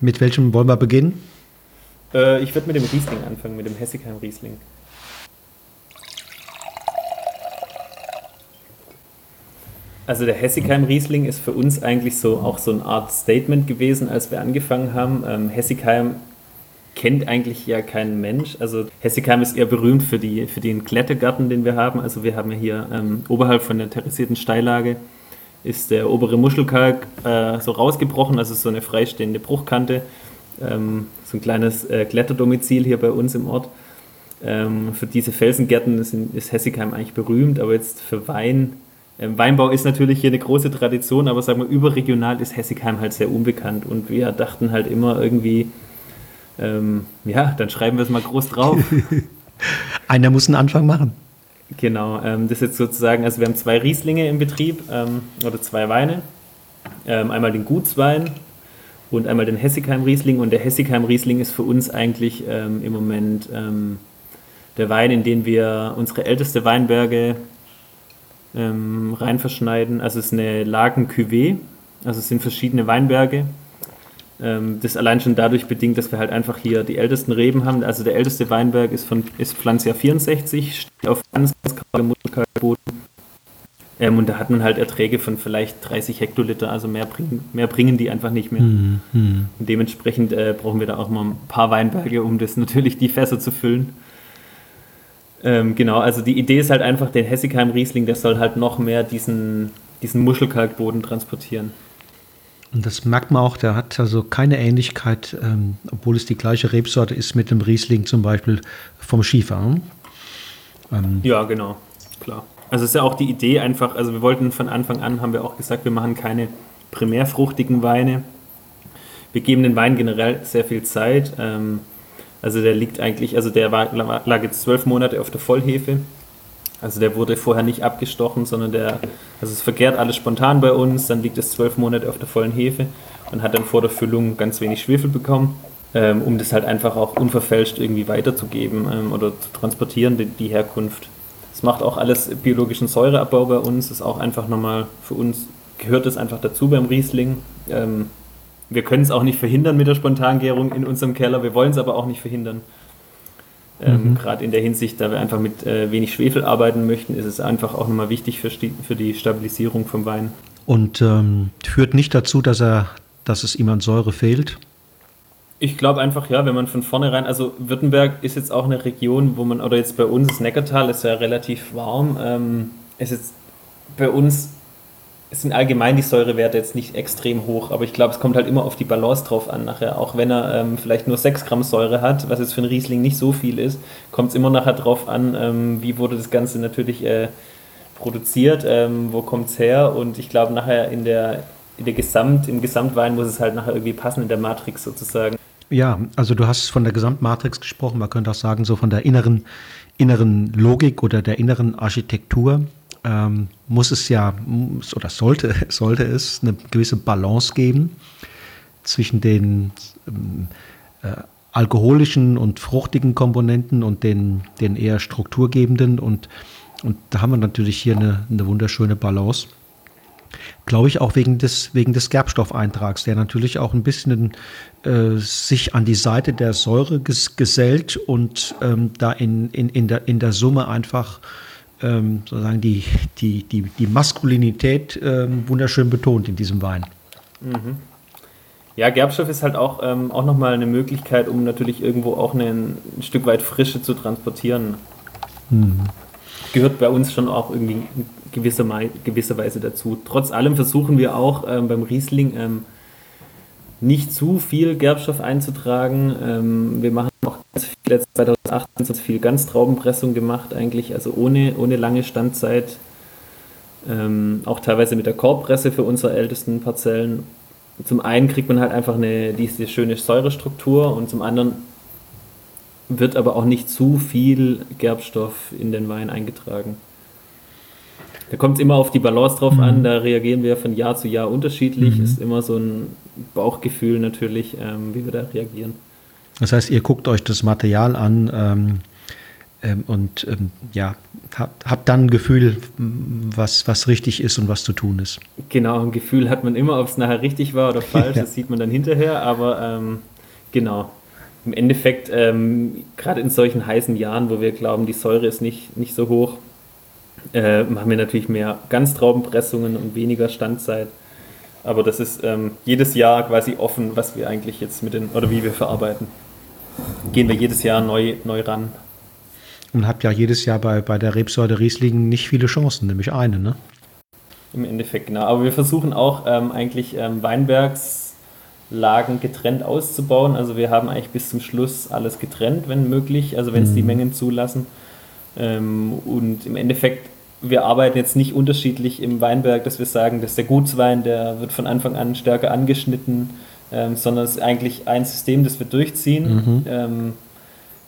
Mit welchem wollen wir beginnen? Äh, ich würde mit dem Riesling anfangen, mit dem Hessigheim Riesling. Also der Hessigheim Riesling ist für uns eigentlich so auch so eine Art Statement gewesen, als wir angefangen haben. Ähm, Hessigheim kennt eigentlich ja kein Mensch. Also Hessigheim ist eher berühmt für, die, für den Klettergarten, den wir haben. Also wir haben ja hier ähm, oberhalb von der terrassierten Steillage ist der obere Muschelkalk äh, so rausgebrochen, also so eine freistehende Bruchkante. Ähm, so ein kleines äh, Kletterdomizil hier bei uns im Ort. Ähm, für diese Felsengärten ist, ist Hessigheim eigentlich berühmt, aber jetzt für Wein ähm, Weinbau ist natürlich hier eine große Tradition, aber sagen wir, überregional ist Hessigheim halt sehr unbekannt. Und wir dachten halt immer irgendwie, ähm, ja, dann schreiben wir es mal groß drauf. Einer muss einen Anfang machen. Genau, ähm, das ist jetzt sozusagen, also wir haben zwei Rieslinge im Betrieb ähm, oder zwei Weine. Ähm, einmal den Gutswein und einmal den Hessigheim-Riesling. Und der Hessigheim-Riesling ist für uns eigentlich ähm, im Moment der Wein, in den wir unsere älteste Weinberge ähm, rein verschneiden. Also es ist eine Lagen-Cuvée, also es sind verschiedene Weinberge. Ähm, das allein schon dadurch bedingt, dass wir halt einfach hier die ältesten Reben haben. Also der älteste Weinberg ist von ist Pflanzjahr 64, steht auf ganz, ganz Mutterkalkboden. Ähm, und da hat man halt Erträge von vielleicht 30 Hektoliter, also mehr bringen, mehr bringen die einfach nicht mehr. Mhm. Und dementsprechend äh, brauchen wir da auch mal ein paar Weinberge, um das natürlich die Fässer zu füllen. Ähm, genau, also die Idee ist halt einfach, den Hessigheim-Riesling, der soll halt noch mehr diesen, diesen Muschelkalkboden transportieren. Und das merkt man auch, der hat also keine Ähnlichkeit, ähm, obwohl es die gleiche Rebsorte ist mit dem Riesling zum Beispiel vom Schiefer. Hm? Ähm. Ja, genau, klar. Also ist ja auch die Idee einfach, also wir wollten von Anfang an, haben wir auch gesagt, wir machen keine primärfruchtigen Weine. Wir geben den Wein generell sehr viel Zeit. Ähm, also der liegt eigentlich, also der war, lag jetzt zwölf Monate auf der Vollhefe. Also der wurde vorher nicht abgestochen, sondern der, also es vergärt alles spontan bei uns, dann liegt es zwölf Monate auf der vollen Hefe und hat dann vor der Füllung ganz wenig Schwefel bekommen, ähm, um das halt einfach auch unverfälscht irgendwie weiterzugeben ähm, oder zu transportieren, die, die Herkunft. Es macht auch alles biologischen Säureabbau bei uns, ist auch einfach nochmal für uns, gehört es einfach dazu beim Riesling. Ähm, wir können es auch nicht verhindern mit der Spontangärung in unserem Keller, wir wollen es aber auch nicht verhindern. Ähm, mhm. Gerade in der Hinsicht, da wir einfach mit äh, wenig Schwefel arbeiten möchten, ist es einfach auch nochmal wichtig für, für die Stabilisierung vom Wein. Und ähm, führt nicht dazu, dass, er, dass es ihm an Säure fehlt? Ich glaube einfach, ja, wenn man von vornherein, also Württemberg ist jetzt auch eine Region, wo man, oder jetzt bei uns, das Neckartal ist ja relativ warm. Ähm, ist bei uns es sind allgemein die Säurewerte jetzt nicht extrem hoch, aber ich glaube, es kommt halt immer auf die Balance drauf an nachher. Auch wenn er ähm, vielleicht nur 6 Gramm Säure hat, was jetzt für einen Riesling nicht so viel ist, kommt es immer nachher drauf an, ähm, wie wurde das Ganze natürlich äh, produziert, ähm, wo kommt es her und ich glaube nachher in der, in der Gesamt, im Gesamtwein muss es halt nachher irgendwie passen in der Matrix sozusagen. Ja, also du hast von der Gesamtmatrix gesprochen, man könnte auch sagen, so von der inneren, inneren Logik oder der inneren Architektur ähm, muss es ja, oder sollte, sollte es eine gewisse Balance geben zwischen den ähm, äh, alkoholischen und fruchtigen Komponenten und den, den eher strukturgebenden. Und, und da haben wir natürlich hier eine, eine wunderschöne Balance. Glaube ich auch wegen des, wegen des Gerbstoffeintrags, der natürlich auch ein bisschen äh, sich an die Seite der Säure ges gesellt und ähm, da in, in, in, der, in der Summe einfach ähm, sozusagen die, die, die, die Maskulinität ähm, wunderschön betont in diesem Wein. Mhm. Ja, Gerbstoff ist halt auch, ähm, auch nochmal eine Möglichkeit, um natürlich irgendwo auch eine, ein Stück weit Frische zu transportieren. Mhm. Gehört bei uns schon auch irgendwie in gewisser, gewisser Weise dazu. Trotz allem versuchen wir auch ähm, beim Riesling ähm, nicht zu viel Gerbstoff einzutragen. Ähm, wir machen viel, 2018 ganz viel Ganztraubenpressung gemacht, eigentlich, also ohne, ohne lange Standzeit. Ähm, auch teilweise mit der Korbpresse für unsere ältesten Parzellen. Zum einen kriegt man halt einfach eine, diese schöne Säurestruktur und zum anderen wird aber auch nicht zu viel Gerbstoff in den Wein eingetragen. Da kommt es immer auf die Balance drauf mhm. an, da reagieren wir von Jahr zu Jahr unterschiedlich. Mhm. Ist immer so ein Bauchgefühl natürlich, ähm, wie wir da reagieren. Das heißt, ihr guckt euch das Material an ähm, ähm, und ähm, ja, habt, habt dann ein Gefühl, was, was richtig ist und was zu tun ist. Genau, ein Gefühl hat man immer, ob es nachher richtig war oder falsch, ja. das sieht man dann hinterher, aber ähm, genau. Im Endeffekt, ähm, gerade in solchen heißen Jahren, wo wir glauben, die Säure ist nicht, nicht so hoch, äh, machen wir natürlich mehr Ganztraubenpressungen und weniger Standzeit. Aber das ist ähm, jedes Jahr quasi offen, was wir eigentlich jetzt mit den, oder wie wir verarbeiten. Gehen wir jedes Jahr neu, neu ran. Und habt ja jedes Jahr bei, bei der Rebsorte Riesling nicht viele Chancen, nämlich eine, ne? Im Endeffekt, genau. Aber wir versuchen auch ähm, eigentlich ähm, Weinbergslagen getrennt auszubauen. Also wir haben eigentlich bis zum Schluss alles getrennt, wenn möglich, also wenn es mhm. die Mengen zulassen. Ähm, und im Endeffekt, wir arbeiten jetzt nicht unterschiedlich im Weinberg, dass wir sagen, dass der Gutswein, der wird von Anfang an stärker angeschnitten, ähm, sondern es ist eigentlich ein System, das wir durchziehen. Mhm. Ähm,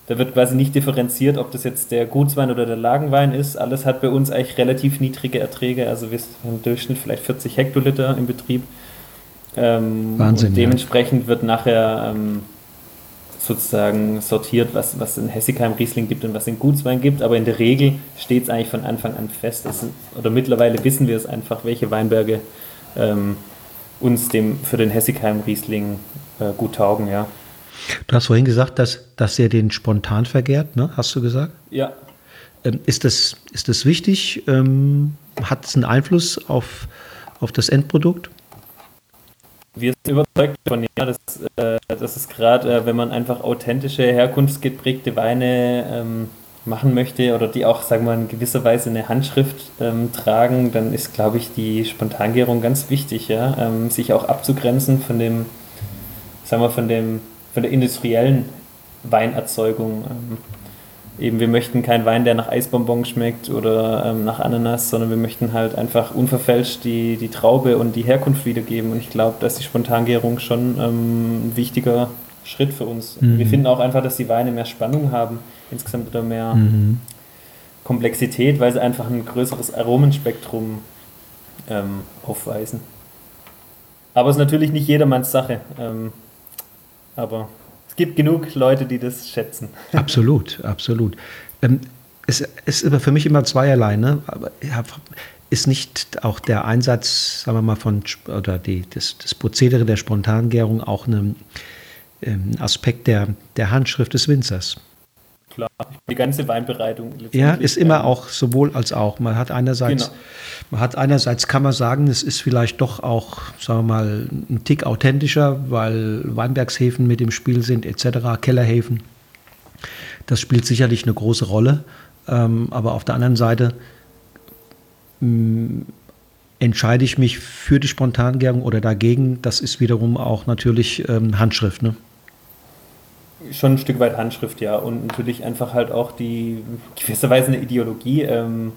da wird quasi nicht differenziert, ob das jetzt der Gutswein oder der Lagenwein ist. Alles hat bei uns eigentlich relativ niedrige Erträge. Also wir haben im Durchschnitt vielleicht 40 Hektoliter im Betrieb. Ähm, Wahnsinn. Und dementsprechend ja. wird nachher ähm, sozusagen sortiert, was, was in Hessigheim Riesling gibt und was in Gutswein gibt. Aber in der Regel steht es eigentlich von Anfang an fest. Ist, oder mittlerweile wissen wir es einfach, welche Weinberge ähm, uns dem, für den Hessigheim Riesling äh, gut taugen. Ja. Du hast vorhin gesagt, dass, dass er den spontan vergärt, ne? hast du gesagt? Ja. Ähm, ist, das, ist das wichtig? Ähm, hat es einen Einfluss auf, auf das Endprodukt? Wir sind überzeugt davon, ja, dass, äh, dass es gerade, äh, wenn man einfach authentische, herkunftsgeprägte Weine ähm, machen möchte oder die auch, sagen wir mal, in gewisser Weise eine Handschrift ähm, tragen, dann ist, glaube ich, die Spontangärung ganz wichtig, ja, ähm, sich auch abzugrenzen von dem, sagen wir, von dem von der industriellen Weinerzeugung. Ähm, eben, wir möchten keinen Wein, der nach Eisbonbon schmeckt oder ähm, nach Ananas, sondern wir möchten halt einfach unverfälscht die, die Traube und die Herkunft wiedergeben. Und ich glaube, dass die Spontangärung schon ähm, ein wichtiger Schritt für uns. Mhm. Wir finden auch einfach, dass die Weine mehr Spannung haben, insgesamt oder mehr mhm. Komplexität, weil sie einfach ein größeres Aromenspektrum ähm, aufweisen. Aber es ist natürlich nicht jedermanns Sache. Ähm, aber es gibt genug Leute, die das schätzen. Absolut, absolut. Ähm, es ist aber für mich immer zweierlei. Ne? Aber ist nicht auch der Einsatz, sagen wir mal, von oder die, das, das Prozedere der Spontangärung auch ein ähm, Aspekt der, der Handschrift des Winzers? Klar, die ganze Weinbereitung. Ja, ist immer auch sowohl als auch. Man hat einerseits, genau. man hat einerseits kann man sagen, es ist vielleicht doch auch, sagen wir mal, ein Tick authentischer, weil Weinbergshäfen mit im Spiel sind etc., Kellerhäfen. Das spielt sicherlich eine große Rolle. Ähm, aber auf der anderen Seite mm, entscheide ich mich für die Spontangärung oder dagegen. Das ist wiederum auch natürlich ähm, Handschrift. Ne? Schon ein Stück weit Handschrift, ja. Und natürlich einfach halt auch die gewisserweise eine Ideologie. Ähm,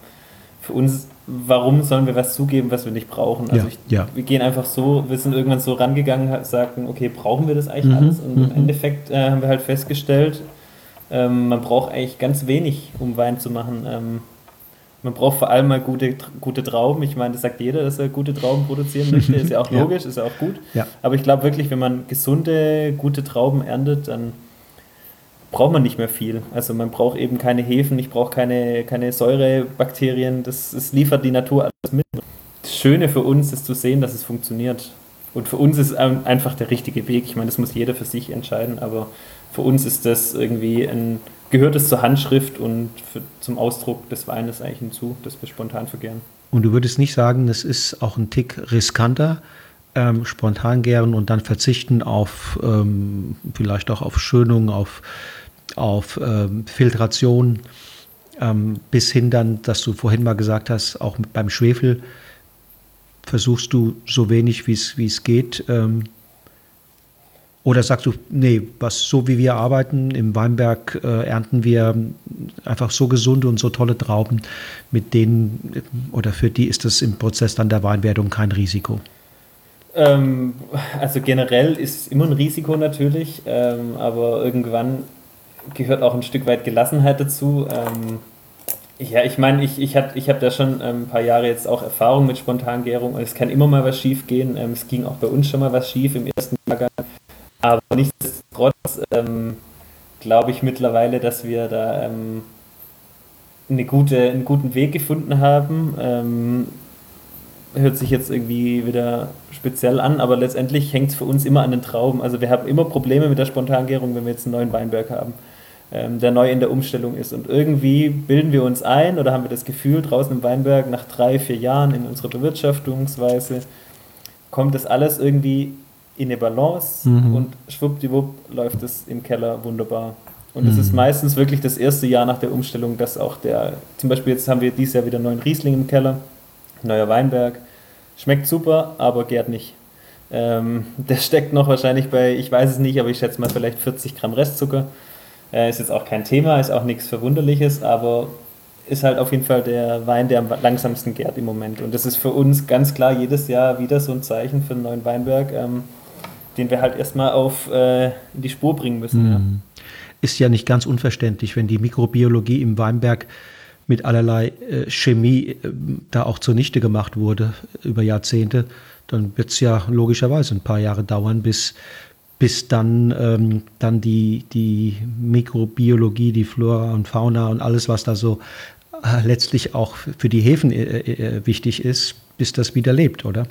für uns, warum sollen wir was zugeben, was wir nicht brauchen? Also ja, ich, ja. wir gehen einfach so, wir sind irgendwann so rangegangen, sagten, okay, brauchen wir das eigentlich mhm, alles? Und mhm. im Endeffekt äh, haben wir halt festgestellt, ähm, man braucht eigentlich ganz wenig, um Wein zu machen. Ähm, man braucht vor allem mal gute, gute Trauben. Ich meine, das sagt jeder, dass er gute Trauben produzieren möchte. Ist ja auch logisch, ja. ist ja auch gut. Aber ich glaube wirklich, wenn man gesunde, gute Trauben erntet, dann braucht man nicht mehr viel. Also man braucht eben keine Hefen, ich brauche keine, keine Säurebakterien, das, das liefert die Natur alles mit. Das Schöne für uns ist zu sehen, dass es funktioniert. Und für uns ist einfach der richtige Weg. Ich meine, das muss jeder für sich entscheiden, aber für uns ist das irgendwie ein, gehört es zur Handschrift und für, zum Ausdruck des Weines eigentlich hinzu, dass wir spontan vergären. Und du würdest nicht sagen, das ist auch ein Tick riskanter, ähm, spontan gären und dann verzichten auf ähm, vielleicht auch auf Schönung, auf auf ähm, Filtration ähm, bis hin dann, dass du vorhin mal gesagt hast, auch beim Schwefel versuchst du so wenig wie es geht. Ähm, oder sagst du, nee, was so wie wir arbeiten, im Weinberg äh, ernten wir einfach so gesunde und so tolle Trauben, mit denen oder für die ist das im Prozess dann der Weinwertung kein Risiko? Ähm, also generell ist immer ein Risiko natürlich, ähm, aber irgendwann gehört auch ein Stück weit Gelassenheit dazu. Ähm, ja, ich meine, ich, ich, ich habe da schon ähm, ein paar Jahre jetzt auch Erfahrung mit Spontangärung und es kann immer mal was schief gehen. Ähm, es ging auch bei uns schon mal was schief im ersten Jahrgang. Aber nichtsdestotrotz ähm, glaube ich mittlerweile, dass wir da ähm, eine gute, einen guten Weg gefunden haben. Ähm, hört sich jetzt irgendwie wieder speziell an, aber letztendlich hängt es für uns immer an den Trauben. Also wir haben immer Probleme mit der Spontangärung, wenn wir jetzt einen neuen Weinberg haben. Ähm, der neu in der Umstellung ist. Und irgendwie bilden wir uns ein oder haben wir das Gefühl, draußen im Weinberg nach drei, vier Jahren in unserer Bewirtschaftungsweise kommt das alles irgendwie in eine Balance mhm. und schwuppdiwupp läuft es im Keller wunderbar. Und es mhm. ist meistens wirklich das erste Jahr nach der Umstellung, dass auch der, zum Beispiel jetzt haben wir dieses Jahr wieder neuen Riesling im Keller, neuer Weinberg. Schmeckt super, aber gärt nicht. Ähm, der steckt noch wahrscheinlich bei, ich weiß es nicht, aber ich schätze mal vielleicht 40 Gramm Restzucker. Äh, ist jetzt auch kein Thema, ist auch nichts Verwunderliches, aber ist halt auf jeden Fall der Wein, der am langsamsten gärt im Moment. Und das ist für uns ganz klar jedes Jahr wieder so ein Zeichen für einen neuen Weinberg, ähm, den wir halt erstmal auf äh, in die Spur bringen müssen. Mhm. Ja ist ja nicht ganz unverständlich, wenn die Mikrobiologie im Weinberg mit allerlei äh, Chemie äh, da auch zunichte gemacht wurde über Jahrzehnte, dann wird es ja logischerweise ein paar Jahre dauern, bis, bis dann, ähm, dann die, die Mikrobiologie, die Flora und Fauna und alles, was da so äh, letztlich auch für die Hefen äh, äh, wichtig ist, bis das wieder lebt, oder?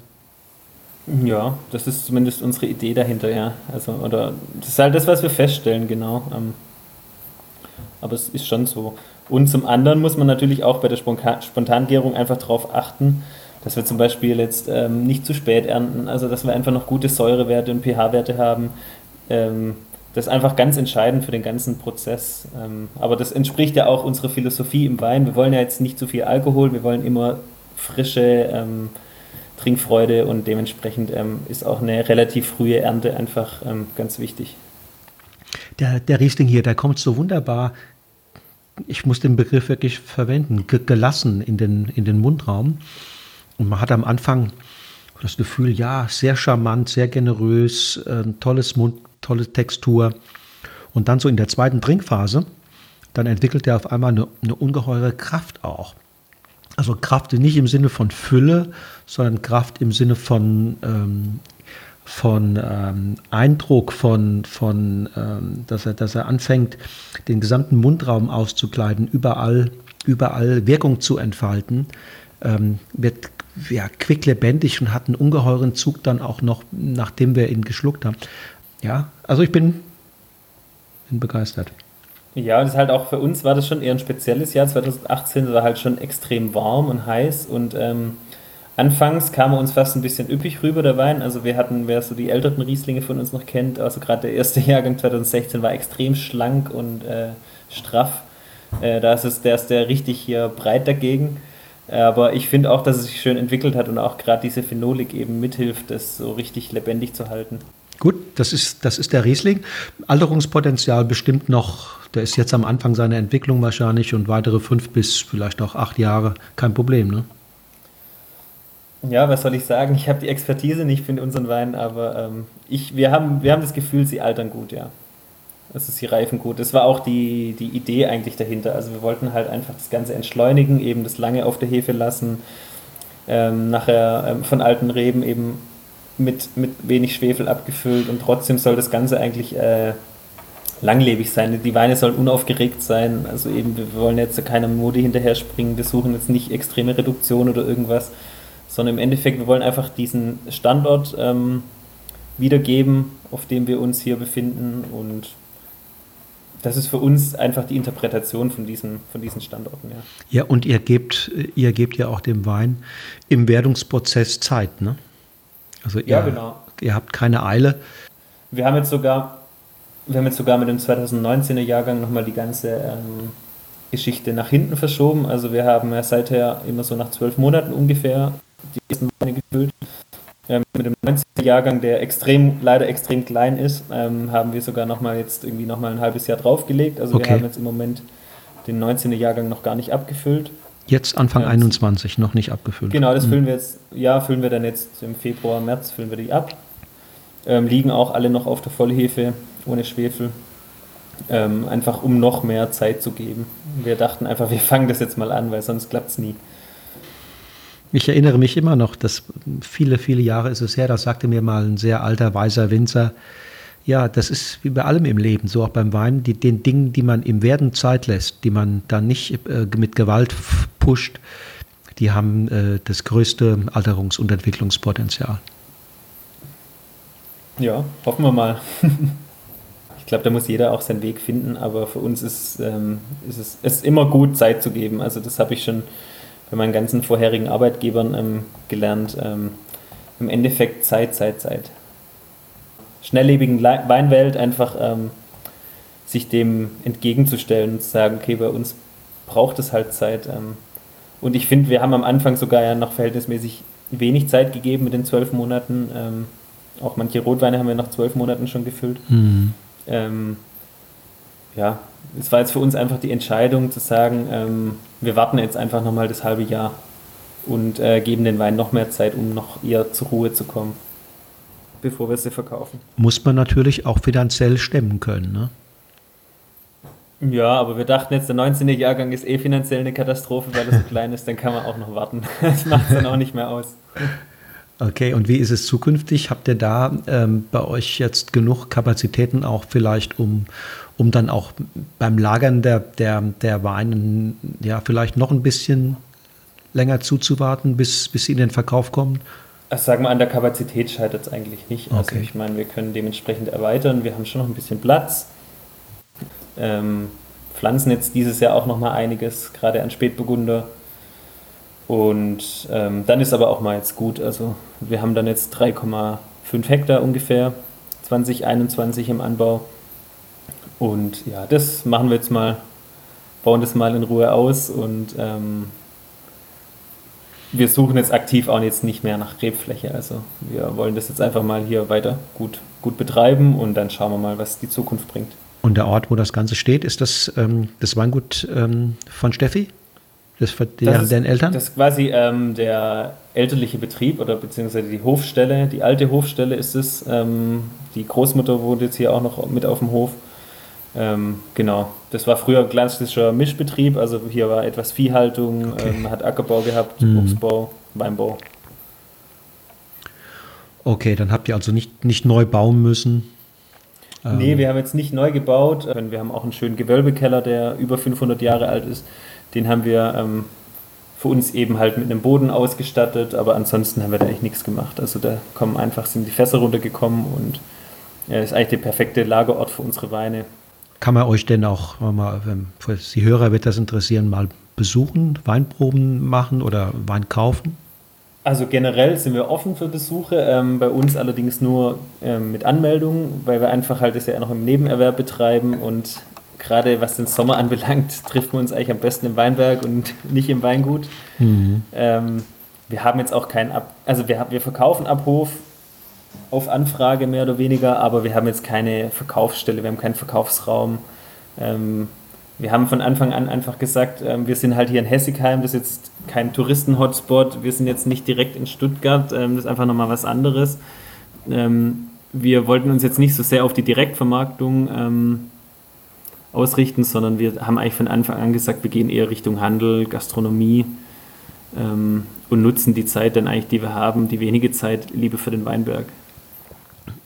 Ja, das ist zumindest unsere Idee dahinter, ja. Also, oder das ist halt das, was wir feststellen, genau. Ähm, aber es ist schon so. Und zum anderen muss man natürlich auch bei der Spontangärung einfach darauf achten, dass wir zum Beispiel jetzt ähm, nicht zu spät ernten, also dass wir einfach noch gute Säurewerte und pH-Werte haben. Ähm, das ist einfach ganz entscheidend für den ganzen Prozess. Ähm, aber das entspricht ja auch unserer Philosophie im Wein. Wir wollen ja jetzt nicht zu viel Alkohol, wir wollen immer frische ähm, Trinkfreude und dementsprechend ähm, ist auch eine relativ frühe Ernte einfach ähm, ganz wichtig. Der, der Riesling hier, der kommt so wunderbar, ich muss den Begriff wirklich verwenden, gelassen in den, in den Mundraum. Und man hat am Anfang das Gefühl, ja, sehr charmant, sehr generös, äh, tolles Mund, tolle Textur. Und dann so in der zweiten Trinkphase, dann entwickelt er auf einmal eine, eine ungeheure Kraft auch. Also Kraft nicht im Sinne von Fülle, sondern Kraft im Sinne von, ähm, von ähm, Eindruck, von, von ähm, dass, er, dass er anfängt, den gesamten Mundraum auszukleiden, überall, überall Wirkung zu entfalten, ähm, wird ja, quicklebendig und hat einen ungeheuren Zug dann auch noch, nachdem wir ihn geschluckt haben. Ja, also ich bin, bin begeistert. Ja, das ist halt auch für uns war das schon eher ein spezielles Jahr. 2018 war halt schon extrem warm und heiß und ähm, anfangs kam er uns fast ein bisschen üppig rüber, der Wein. Also wir hatten, wer so die älteren Rieslinge von uns noch kennt, also gerade der erste Jahrgang 2016 war extrem schlank und äh, straff. Äh, da ist es, der ist der richtig hier breit dagegen. Aber ich finde auch, dass es sich schön entwickelt hat und auch gerade diese Phenolik eben mithilft, das so richtig lebendig zu halten. Gut, das ist, das ist der Riesling. Alterungspotenzial bestimmt noch der ist jetzt am Anfang seiner Entwicklung wahrscheinlich und weitere fünf bis vielleicht auch acht Jahre kein Problem, ne? Ja, was soll ich sagen? Ich habe die Expertise nicht für unseren Wein, aber ähm, ich, wir, haben, wir haben das Gefühl, sie altern gut, ja. Also sie reifen gut. Das war auch die, die Idee eigentlich dahinter. Also wir wollten halt einfach das Ganze entschleunigen, eben das lange auf der Hefe lassen, ähm, nachher ähm, von alten Reben eben mit, mit wenig Schwefel abgefüllt und trotzdem soll das Ganze eigentlich äh, langlebig sein. Die Weine sollen unaufgeregt sein. Also eben, wir wollen jetzt keiner Mode hinterher springen. Wir suchen jetzt nicht extreme Reduktion oder irgendwas, sondern im Endeffekt, wir wollen einfach diesen Standort ähm, wiedergeben, auf dem wir uns hier befinden. Und das ist für uns einfach die Interpretation von diesen, von diesen Standorten. Ja. ja, und ihr gebt, ihr gebt ja auch dem Wein im Werdungsprozess Zeit, ne? Also ihr, ja, genau. ihr habt keine Eile. Wir haben jetzt sogar wir haben jetzt sogar mit dem 2019er Jahrgang nochmal die ganze ähm, Geschichte nach hinten verschoben. Also wir haben ja seither immer so nach zwölf Monaten ungefähr die ersten Weine gefüllt. Ähm, mit dem 19er Jahrgang, der extrem, leider extrem klein ist, ähm, haben wir sogar nochmal jetzt irgendwie nochmal ein halbes Jahr draufgelegt. Also okay. wir haben jetzt im Moment den 19er Jahrgang noch gar nicht abgefüllt. Jetzt Anfang ja, 21 noch nicht abgefüllt. Genau, das mhm. füllen wir jetzt, ja, füllen wir dann jetzt im Februar, März füllen wir die ab. Ähm, liegen auch alle noch auf der Vollhefe ohne Schwefel. Ähm, einfach um noch mehr Zeit zu geben. Wir dachten einfach, wir fangen das jetzt mal an, weil sonst klappt es nie. Ich erinnere mich immer noch, dass viele, viele Jahre ist es her, da sagte mir mal ein sehr alter, weiser Winzer, ja, das ist wie bei allem im Leben, so auch beim Wein, die, den Dingen, die man im Werden Zeit lässt, die man dann nicht äh, mit Gewalt pusht, die haben äh, das größte Alterungs- und Entwicklungspotenzial. Ja, hoffen wir mal. glaube, da muss jeder auch seinen Weg finden, aber für uns ist, ähm, ist es ist immer gut, Zeit zu geben. Also das habe ich schon bei meinen ganzen vorherigen Arbeitgebern ähm, gelernt. Ähm, Im Endeffekt Zeit, Zeit, Zeit. Schnelllebigen Weinwelt einfach ähm, sich dem entgegenzustellen und zu sagen, okay, bei uns braucht es halt Zeit. Ähm. und ich finde, wir haben am Anfang sogar ja noch verhältnismäßig wenig Zeit gegeben mit den zwölf Monaten. Ähm, auch manche Rotweine haben wir nach zwölf Monaten schon gefüllt. Mhm. Ähm, ja, es war jetzt für uns einfach die Entscheidung zu sagen, ähm, wir warten jetzt einfach nochmal das halbe Jahr und äh, geben den Wein noch mehr Zeit, um noch eher zur Ruhe zu kommen, bevor wir sie verkaufen. Muss man natürlich auch finanziell stemmen können, ne? Ja, aber wir dachten jetzt, der 19. Jahrgang ist eh finanziell eine Katastrophe, weil er so klein ist, dann kann man auch noch warten. Das macht es dann auch nicht mehr aus. Okay, und wie ist es zukünftig? Habt ihr da ähm, bei euch jetzt genug Kapazitäten auch vielleicht, um, um dann auch beim Lagern der, der, der Weinen ja vielleicht noch ein bisschen länger zuzuwarten, bis, bis sie in den Verkauf kommen? Also sagen wir, an der Kapazität scheitert es eigentlich nicht. Also okay. ich meine, wir können dementsprechend erweitern, wir haben schon noch ein bisschen Platz. Ähm, pflanzen jetzt dieses Jahr auch noch mal einiges, gerade an Spätburgunder. Und ähm, dann ist aber auch mal jetzt gut. Also wir haben dann jetzt 3,5 Hektar ungefähr, 2021 im Anbau. Und ja, das machen wir jetzt mal, bauen das mal in Ruhe aus und ähm, wir suchen jetzt aktiv auch jetzt nicht mehr nach Rebfläche. Also wir wollen das jetzt einfach mal hier weiter gut, gut betreiben und dann schauen wir mal, was die Zukunft bringt. Und der Ort, wo das Ganze steht, ist das ähm, das Weingut ähm, von Steffi? Das von das den Eltern? Das ist quasi ähm, der elterliche Betrieb oder beziehungsweise die Hofstelle, die alte Hofstelle ist es. Ähm, die Großmutter wohnt jetzt hier auch noch mit auf dem Hof. Ähm, genau, das war früher ein klassischer Mischbetrieb, also hier war etwas Viehhaltung, okay. Ähm, hat Ackerbau gehabt, mhm. Obstbau, Weinbau. Okay, dann habt ihr also nicht, nicht neu bauen müssen. Nee, ähm. wir haben jetzt nicht neu gebaut. Wir haben auch einen schönen Gewölbekeller, der über 500 Jahre alt ist. Den haben wir ähm, für uns eben halt mit einem Boden ausgestattet, aber ansonsten haben wir da eigentlich nichts gemacht. Also da kommen einfach, sind die Fässer runtergekommen und ja, ist eigentlich der perfekte Lagerort für unsere Weine. Kann man euch denn auch, mal, für die Hörer wird das interessieren, mal besuchen, Weinproben machen oder Wein kaufen? Also generell sind wir offen für Besuche, ähm, bei uns allerdings nur ähm, mit Anmeldung, weil wir einfach halt das ja noch im Nebenerwerb betreiben und gerade was den Sommer anbelangt, trifft man uns eigentlich am besten im Weinberg und nicht im Weingut. Mhm. Ähm, wir haben jetzt auch keinen Ab, also wir, wir verkaufen ab Hof auf Anfrage mehr oder weniger, aber wir haben jetzt keine Verkaufsstelle, wir haben keinen Verkaufsraum. Ähm, wir haben von Anfang an einfach gesagt, ähm, wir sind halt hier in Hessigheim, das ist jetzt kein Touristen-Hotspot, wir sind jetzt nicht direkt in Stuttgart, ähm, das ist einfach nochmal was anderes. Ähm, wir wollten uns jetzt nicht so sehr auf die Direktvermarktung ähm, ausrichten, sondern wir haben eigentlich von Anfang an gesagt, wir gehen eher Richtung Handel, Gastronomie ähm, und nutzen die Zeit dann eigentlich, die wir haben, die wenige Zeit, lieber für den Weinberg.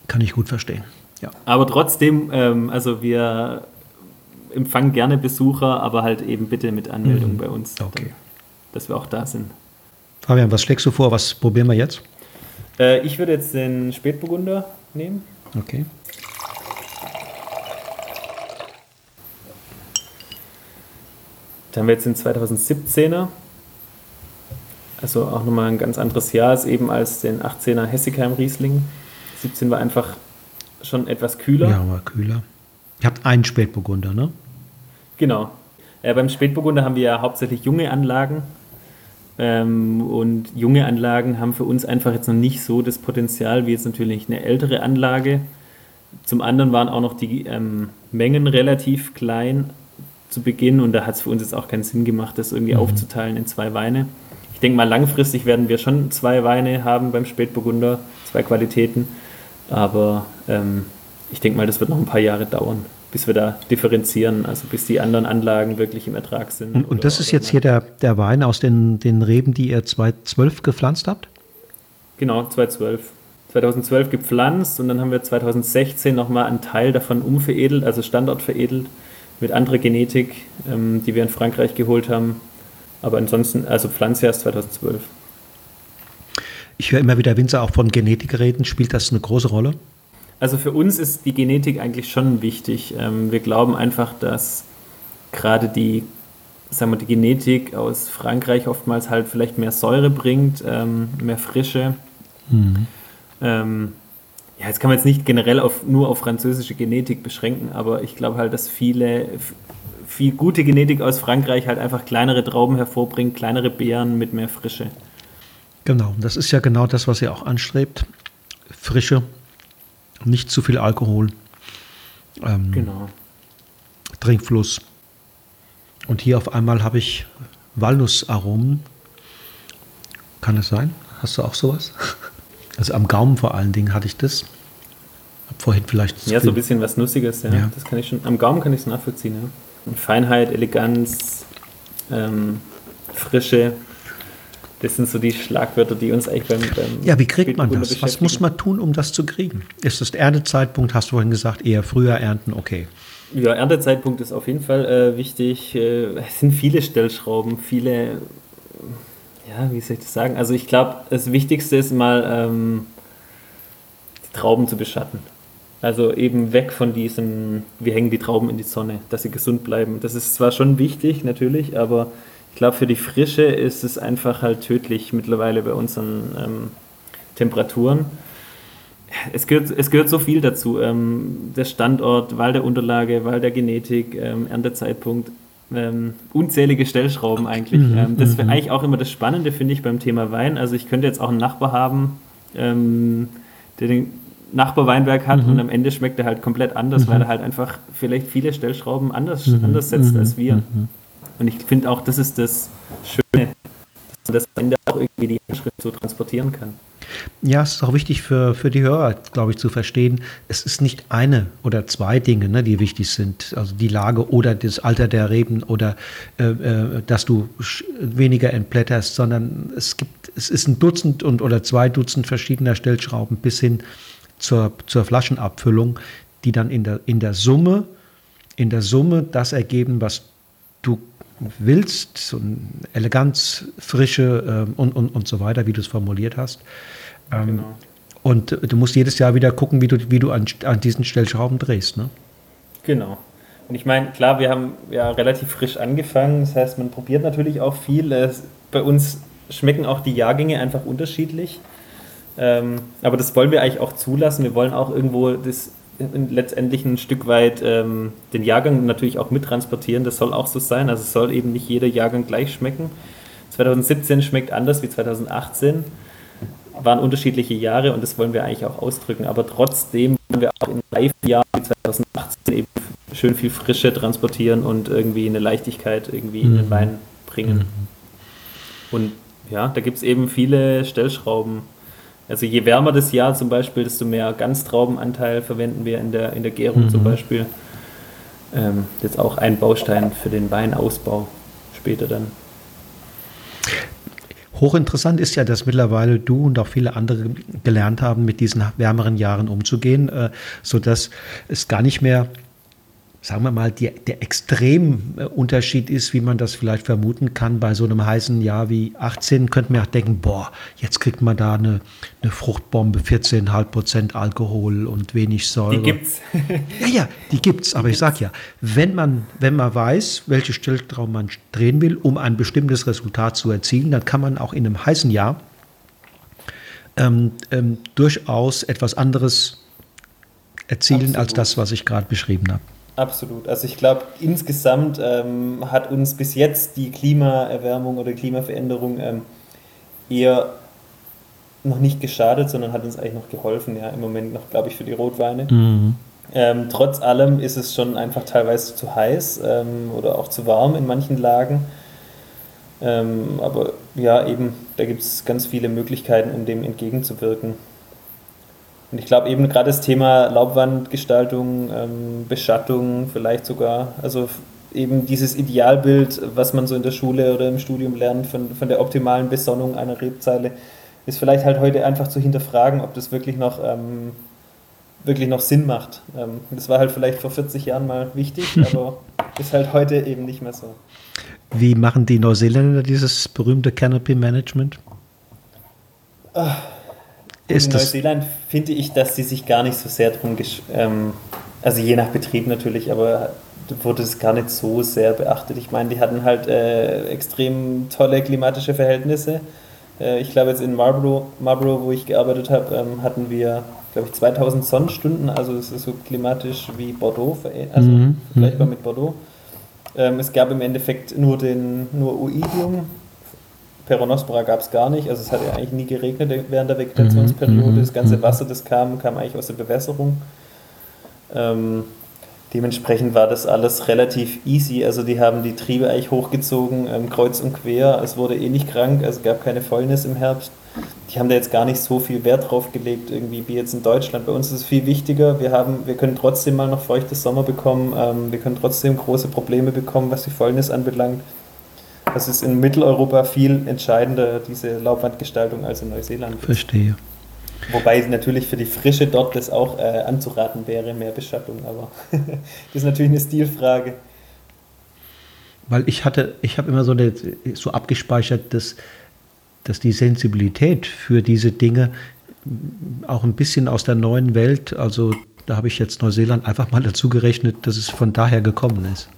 Kann ich gut verstehen. Ja. Aber trotzdem, ähm, also wir empfangen gerne Besucher, aber halt eben bitte mit Anmeldung mhm. bei uns, okay. dass wir auch da sind. Fabian, was schlägst du vor? Was probieren wir jetzt? Äh, ich würde jetzt den Spätburgunder nehmen. Okay. Da haben wir jetzt den 2017er. Also auch nochmal ein ganz anderes Jahr ist eben als den 18er Hessigheim Riesling. 17 war einfach schon etwas kühler. Ja, war kühler. Ihr habt einen Spätburgunder, ne? Genau. Äh, beim Spätburgunder haben wir ja hauptsächlich junge Anlagen. Ähm, und junge Anlagen haben für uns einfach jetzt noch nicht so das Potenzial wie jetzt natürlich eine ältere Anlage. Zum anderen waren auch noch die ähm, Mengen relativ klein, zu Beginn und da hat es für uns jetzt auch keinen Sinn gemacht, das irgendwie mhm. aufzuteilen in zwei Weine. Ich denke mal, langfristig werden wir schon zwei Weine haben beim Spätburgunder, zwei Qualitäten, aber ähm, ich denke mal, das wird noch ein paar Jahre dauern, bis wir da differenzieren, also bis die anderen Anlagen wirklich im Ertrag sind. Und, und das ist jetzt hier der, der Wein aus den, den Reben, die ihr 2012 gepflanzt habt? Genau, 2012. 2012 gepflanzt und dann haben wir 2016 nochmal einen Teil davon umveredelt, also standortveredelt mit anderer Genetik, ähm, die wir in Frankreich geholt haben. Aber ansonsten, also Pflanze erst 2012. Ich höre immer wieder Winzer auch von Genetik reden. Spielt das eine große Rolle? Also für uns ist die Genetik eigentlich schon wichtig. Ähm, wir glauben einfach, dass gerade die, sagen wir, die Genetik aus Frankreich oftmals halt vielleicht mehr Säure bringt, ähm, mehr Frische. Mhm. Ähm, ja, jetzt kann man jetzt nicht generell auf, nur auf französische Genetik beschränken, aber ich glaube halt, dass viele, viel gute Genetik aus Frankreich halt einfach kleinere Trauben hervorbringt, kleinere Beeren mit mehr Frische. Genau, das ist ja genau das, was ihr auch anstrebt. Frische, nicht zu viel Alkohol. Ähm, genau. Trinkfluss. Und hier auf einmal habe ich Walnussaromen. Kann es sein? Hast du auch sowas? Also am Gaumen vor allen Dingen hatte ich das. Hab vorhin vielleicht. Ja, so ein bisschen was Nussiges, ja. ja. Das kann ich schon. Am Gaumen kann ich es nachvollziehen, ja. Feinheit, Eleganz, ähm, Frische. Das sind so die Schlagwörter, die uns eigentlich beim, beim Ja, wie kriegt man das? Was muss man tun, um das zu kriegen? Ist das Erntezeitpunkt, hast du vorhin gesagt, eher früher ernten, okay. Ja, Erntezeitpunkt ist auf jeden Fall äh, wichtig. Äh, es sind viele Stellschrauben, viele ja, wie soll ich das sagen? Also ich glaube, das Wichtigste ist mal, ähm, die Trauben zu beschatten. Also eben weg von diesem, wir hängen die Trauben in die Sonne, dass sie gesund bleiben. Das ist zwar schon wichtig, natürlich, aber ich glaube, für die Frische ist es einfach halt tödlich mittlerweile bei unseren ähm, Temperaturen. Es gehört, es gehört so viel dazu. Ähm, der Standort, Wahl der Unterlage, Wahl der Genetik, ähm, Erntezeitpunkt ähm, unzählige Stellschrauben eigentlich. Mhm, ähm, das wäre mhm. eigentlich auch immer das Spannende, finde ich, beim Thema Wein. Also ich könnte jetzt auch einen Nachbar haben, ähm, der den Nachbarweinberg hat mhm. und am Ende schmeckt er halt komplett anders, mhm. weil er halt einfach vielleicht viele Stellschrauben anders, mhm. anders setzt mhm. als wir. Und ich finde auch, das ist das Schöne, dass man das am Ende auch irgendwie die Handschrift so transportieren kann. Ja, es ist auch wichtig für, für die Hörer, glaube ich, zu verstehen, es ist nicht eine oder zwei Dinge, ne, die wichtig sind. Also die Lage oder das Alter der Reben oder äh, äh dass du weniger entblätterst, sondern es gibt, es ist ein Dutzend und oder zwei Dutzend verschiedener Stellschrauben bis hin zur, zur Flaschenabfüllung, die dann in der, in der Summe, in der Summe das ergeben, was willst, so Eleganz, Frische äh, und, und, und so weiter, wie du es formuliert hast. Ähm, genau. Und du musst jedes Jahr wieder gucken, wie du, wie du an, an diesen Stellschrauben drehst. Ne? Genau. Und ich meine, klar, wir haben ja relativ frisch angefangen. Das heißt, man probiert natürlich auch viel. Es, bei uns schmecken auch die Jahrgänge einfach unterschiedlich. Ähm, aber das wollen wir eigentlich auch zulassen. Wir wollen auch irgendwo das letztendlich ein Stück weit ähm, den Jahrgang natürlich auch mittransportieren. Das soll auch so sein. Also es soll eben nicht jeder Jahrgang gleich schmecken. 2017 schmeckt anders wie 2018 waren unterschiedliche Jahre und das wollen wir eigentlich auch ausdrücken. Aber trotzdem wollen wir auch in Reifjahren wie 2018 eben schön viel Frische transportieren und irgendwie eine Leichtigkeit irgendwie mhm. in den mhm. Wein bringen. Mhm. Und ja, da gibt es eben viele Stellschrauben. Also je wärmer das Jahr zum Beispiel, desto mehr Ganztraubenanteil verwenden wir in der, in der Gärung mhm. zum Beispiel. Ähm, jetzt auch ein Baustein für den Weinausbau später dann. Hochinteressant ist ja, dass mittlerweile du und auch viele andere gelernt haben, mit diesen wärmeren Jahren umzugehen, äh, sodass es gar nicht mehr sagen wir mal, die, der Extremunterschied ist, wie man das vielleicht vermuten kann, bei so einem heißen Jahr wie 18, könnte man auch denken, boah, jetzt kriegt man da eine, eine Fruchtbombe, 14,5 Prozent Alkohol und wenig Säure. Die gibt's. ja, ja, die gibt's. Aber die ich sage ja, wenn man, wenn man weiß, welche Stelltraum man drehen will, um ein bestimmtes Resultat zu erzielen, dann kann man auch in einem heißen Jahr ähm, ähm, durchaus etwas anderes erzielen Absolut. als das, was ich gerade beschrieben habe. Absolut. Also ich glaube, insgesamt ähm, hat uns bis jetzt die Klimaerwärmung oder Klimaveränderung ähm, eher noch nicht geschadet, sondern hat uns eigentlich noch geholfen, ja, im Moment noch, glaube ich, für die Rotweine. Mhm. Ähm, trotz allem ist es schon einfach teilweise zu heiß ähm, oder auch zu warm in manchen Lagen. Ähm, aber ja, eben, da gibt es ganz viele Möglichkeiten, um dem entgegenzuwirken. Und ich glaube eben gerade das Thema Laubwandgestaltung, ähm, Beschattung vielleicht sogar, also eben dieses Idealbild, was man so in der Schule oder im Studium lernt von, von der optimalen Besonnung einer Rebzeile, ist vielleicht halt heute einfach zu hinterfragen, ob das wirklich noch, ähm, wirklich noch Sinn macht. Ähm, das war halt vielleicht vor 40 Jahren mal wichtig, aber ist halt heute eben nicht mehr so. Wie machen die Neuseeländer dieses berühmte Canopy Management? Ach ist in Neuseeland finde ich, dass sie sich gar nicht so sehr drum, ähm, also je nach Betrieb natürlich, aber wurde es gar nicht so sehr beachtet. Ich meine, die hatten halt äh, extrem tolle klimatische Verhältnisse. Äh, ich glaube, jetzt in Marlborough, Marlborough wo ich gearbeitet habe, ähm, hatten wir, glaube ich, 2000 Sonnenstunden. Also es ist so klimatisch wie Bordeaux, also mhm. vergleichbar mit Bordeaux. Ähm, es gab im Endeffekt nur den nur Oidium. Peronospora gab es gar nicht. Also es hat ja eigentlich nie geregnet während der Vegetationsperiode. Mhm. Das ganze mhm. Wasser, das kam, kam eigentlich aus der Bewässerung. Ähm, Dementsprechend war das alles relativ easy. Also die haben die Triebe eigentlich hochgezogen, ähm, kreuz und quer. Es wurde eh nicht krank, also gab keine Fäulnis im Herbst. Die haben da jetzt gar nicht so viel Wert drauf gelegt, irgendwie wie jetzt in Deutschland. Bei uns ist es viel wichtiger. Wir, haben, wir können trotzdem mal noch feuchtes Sommer bekommen. Ähm, wir können trotzdem große Probleme bekommen, was die Fäulnis anbelangt. Das ist in Mitteleuropa viel entscheidender, diese Laubwandgestaltung, als in Neuseeland. Verstehe. Wobei natürlich für die Frische dort das auch äh, anzuraten wäre, mehr Beschattung, aber das ist natürlich eine Stilfrage. Weil ich hatte, ich habe immer so, eine, so abgespeichert, dass, dass die Sensibilität für diese Dinge auch ein bisschen aus der neuen Welt, also da habe ich jetzt Neuseeland einfach mal dazu gerechnet, dass es von daher gekommen ist.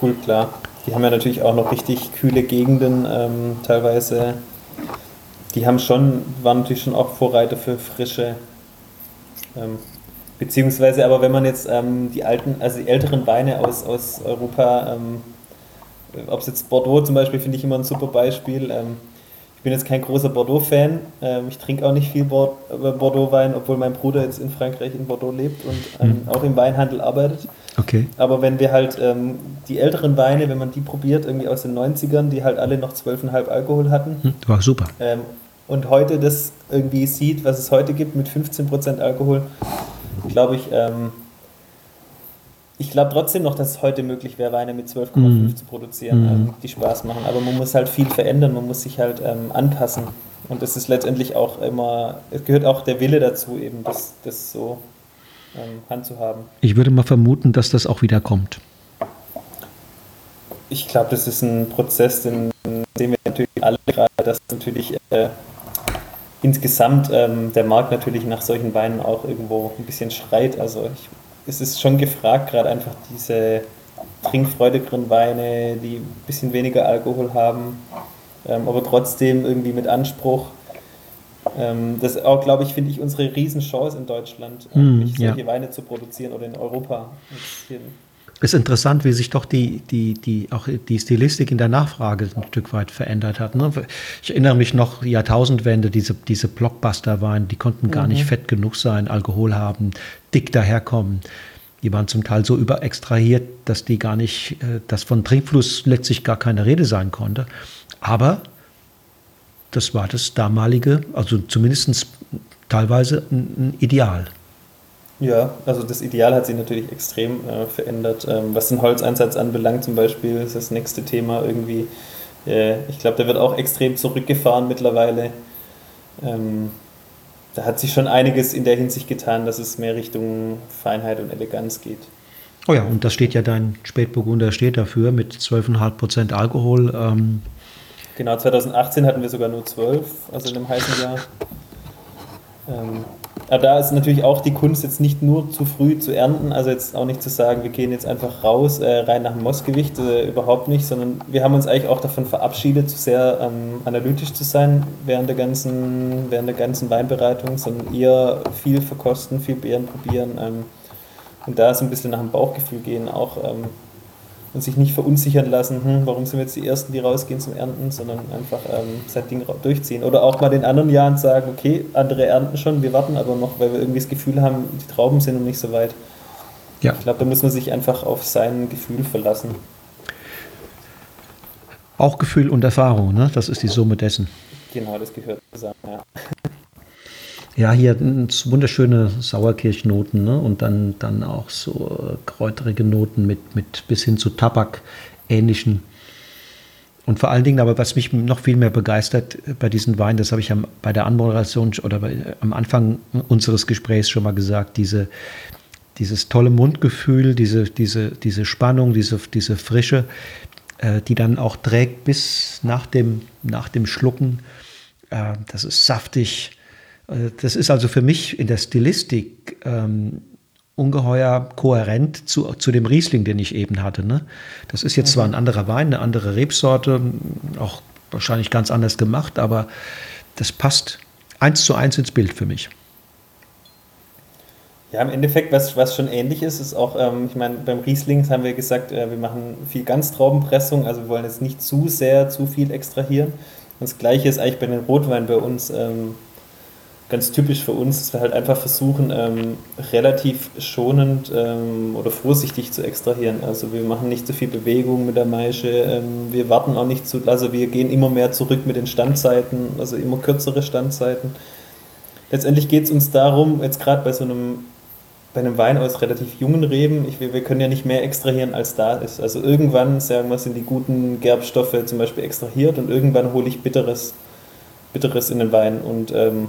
Cool, klar. Die haben ja natürlich auch noch richtig kühle Gegenden, ähm, teilweise die haben schon, waren natürlich schon auch Vorreiter für frische. Ähm, beziehungsweise, aber wenn man jetzt ähm, die alten, also die älteren Weine aus, aus Europa, ähm, ob es jetzt Bordeaux zum Beispiel, finde ich immer ein super Beispiel. Ich bin jetzt kein großer Bordeaux-Fan. Ähm, ich trinke auch nicht viel äh, Bordeaux-Wein, obwohl mein Bruder jetzt in Frankreich in Bordeaux lebt und ähm, mhm. auch im Weinhandel arbeitet. Okay. Aber wenn wir halt ähm, die älteren Weine, wenn man die probiert, irgendwie aus den 90ern, die halt alle noch 12,5 Alkohol hatten. Mhm, war super. Ähm, und heute das irgendwie sieht, was es heute gibt mit 15% Alkohol, glaube ich, ähm, ich glaube trotzdem noch, dass es heute möglich wäre, Weine mit 12,5 mm. zu produzieren, mm. ähm, die Spaß machen. Aber man muss halt viel verändern, man muss sich halt ähm, anpassen. Und das ist letztendlich auch immer, es gehört auch der Wille dazu, eben das, das so ähm, handzuhaben. Ich würde mal vermuten, dass das auch wieder kommt. Ich glaube, das ist ein Prozess, den sehen wir natürlich alle gerade, dass natürlich äh, insgesamt ähm, der Markt natürlich nach solchen Weinen auch irgendwo ein bisschen schreit. Also ich, es ist schon gefragt, gerade einfach diese trinkfreudigeren Weine, die ein bisschen weniger Alkohol haben, ähm, aber trotzdem irgendwie mit Anspruch. Ähm, das auch, glaube ich, finde ich unsere Riesenchance in Deutschland, mm, solche ja. Weine zu produzieren oder in Europa. Ist interessant, wie sich doch die, die, die, auch die Stilistik in der Nachfrage ein Stück weit verändert hat. Ne? Ich erinnere mich noch, Jahrtausendwende, diese, diese Blockbuster waren, die konnten gar mhm. nicht fett genug sein, Alkohol haben, dick daherkommen. Die waren zum Teil so überextrahiert, dass die gar nicht, äh, dass von Trinkfluss letztlich gar keine Rede sein konnte. Aber das war das damalige, also zumindest teilweise ein Ideal. Ja, also das Ideal hat sich natürlich extrem äh, verändert. Ähm, was den Holzeinsatz anbelangt, zum Beispiel, ist das nächste Thema irgendwie. Äh, ich glaube, der wird auch extrem zurückgefahren mittlerweile. Ähm, da hat sich schon einiges in der Hinsicht getan, dass es mehr Richtung Feinheit und Eleganz geht. Oh ja, und da steht ja dein Spätburgunder steht dafür mit 12,5% Alkohol. Ähm. Genau, 2018 hatten wir sogar nur 12, also in einem heißen Jahr. Ähm, aber da ist natürlich auch die Kunst jetzt nicht nur zu früh zu ernten, also jetzt auch nicht zu sagen, wir gehen jetzt einfach raus, äh, rein nach dem Mossgewicht, äh, überhaupt nicht, sondern wir haben uns eigentlich auch davon verabschiedet, zu sehr ähm, analytisch zu sein während der, ganzen, während der ganzen Weinbereitung, sondern eher viel verkosten, viel Beeren probieren ähm, und da so ein bisschen nach dem Bauchgefühl gehen, auch ähm, und sich nicht verunsichern lassen, hm, warum sind wir jetzt die Ersten, die rausgehen zum Ernten, sondern einfach ähm, sein Ding durchziehen. Oder auch mal in anderen Jahren sagen, okay, andere ernten schon, wir warten aber noch, weil wir irgendwie das Gefühl haben, die Trauben sind noch nicht so weit. Ja. Ich glaube, da muss man sich einfach auf sein Gefühl verlassen. Auch Gefühl und Erfahrung, ne? das ist die Summe dessen. Genau, das gehört zusammen, ja. Ja, hier wunderschöne Sauerkirchnoten ne? und dann, dann auch so äh, kräuterige Noten mit, mit bis hin zu Tabak-ähnlichen. Und vor allen Dingen, aber was mich noch viel mehr begeistert äh, bei diesen Weinen, das habe ich am, bei der Anmoderation oder bei, äh, am Anfang unseres Gesprächs schon mal gesagt, diese, dieses tolle Mundgefühl, diese, diese, diese Spannung, diese, diese Frische, äh, die dann auch trägt bis nach dem, nach dem Schlucken. Äh, das ist saftig, das ist also für mich in der Stilistik ähm, ungeheuer kohärent zu, zu dem Riesling, den ich eben hatte. Ne? Das ist jetzt mhm. zwar ein anderer Wein, eine andere Rebsorte, auch wahrscheinlich ganz anders gemacht, aber das passt eins zu eins ins Bild für mich. Ja, im Endeffekt, was, was schon ähnlich ist, ist auch, ähm, ich meine, beim Riesling haben wir gesagt, äh, wir machen viel Ganztraubenpressung, also wir wollen jetzt nicht zu sehr, zu viel extrahieren. Und das Gleiche ist eigentlich bei den Rotweinen bei uns ähm, ganz typisch für uns, dass wir halt einfach versuchen, ähm, relativ schonend ähm, oder vorsichtig zu extrahieren. Also wir machen nicht so viel Bewegung mit der Maische, ähm, wir warten auch nicht zu, also wir gehen immer mehr zurück mit den Standzeiten, also immer kürzere Standzeiten. Letztendlich geht es uns darum, jetzt gerade bei so einem bei einem Wein aus relativ jungen Reben, ich, wir können ja nicht mehr extrahieren, als da ist. Also irgendwann, sagen wir, sind die guten Gerbstoffe zum Beispiel extrahiert und irgendwann hole ich Bitteres, Bitteres in den Wein. Und ähm,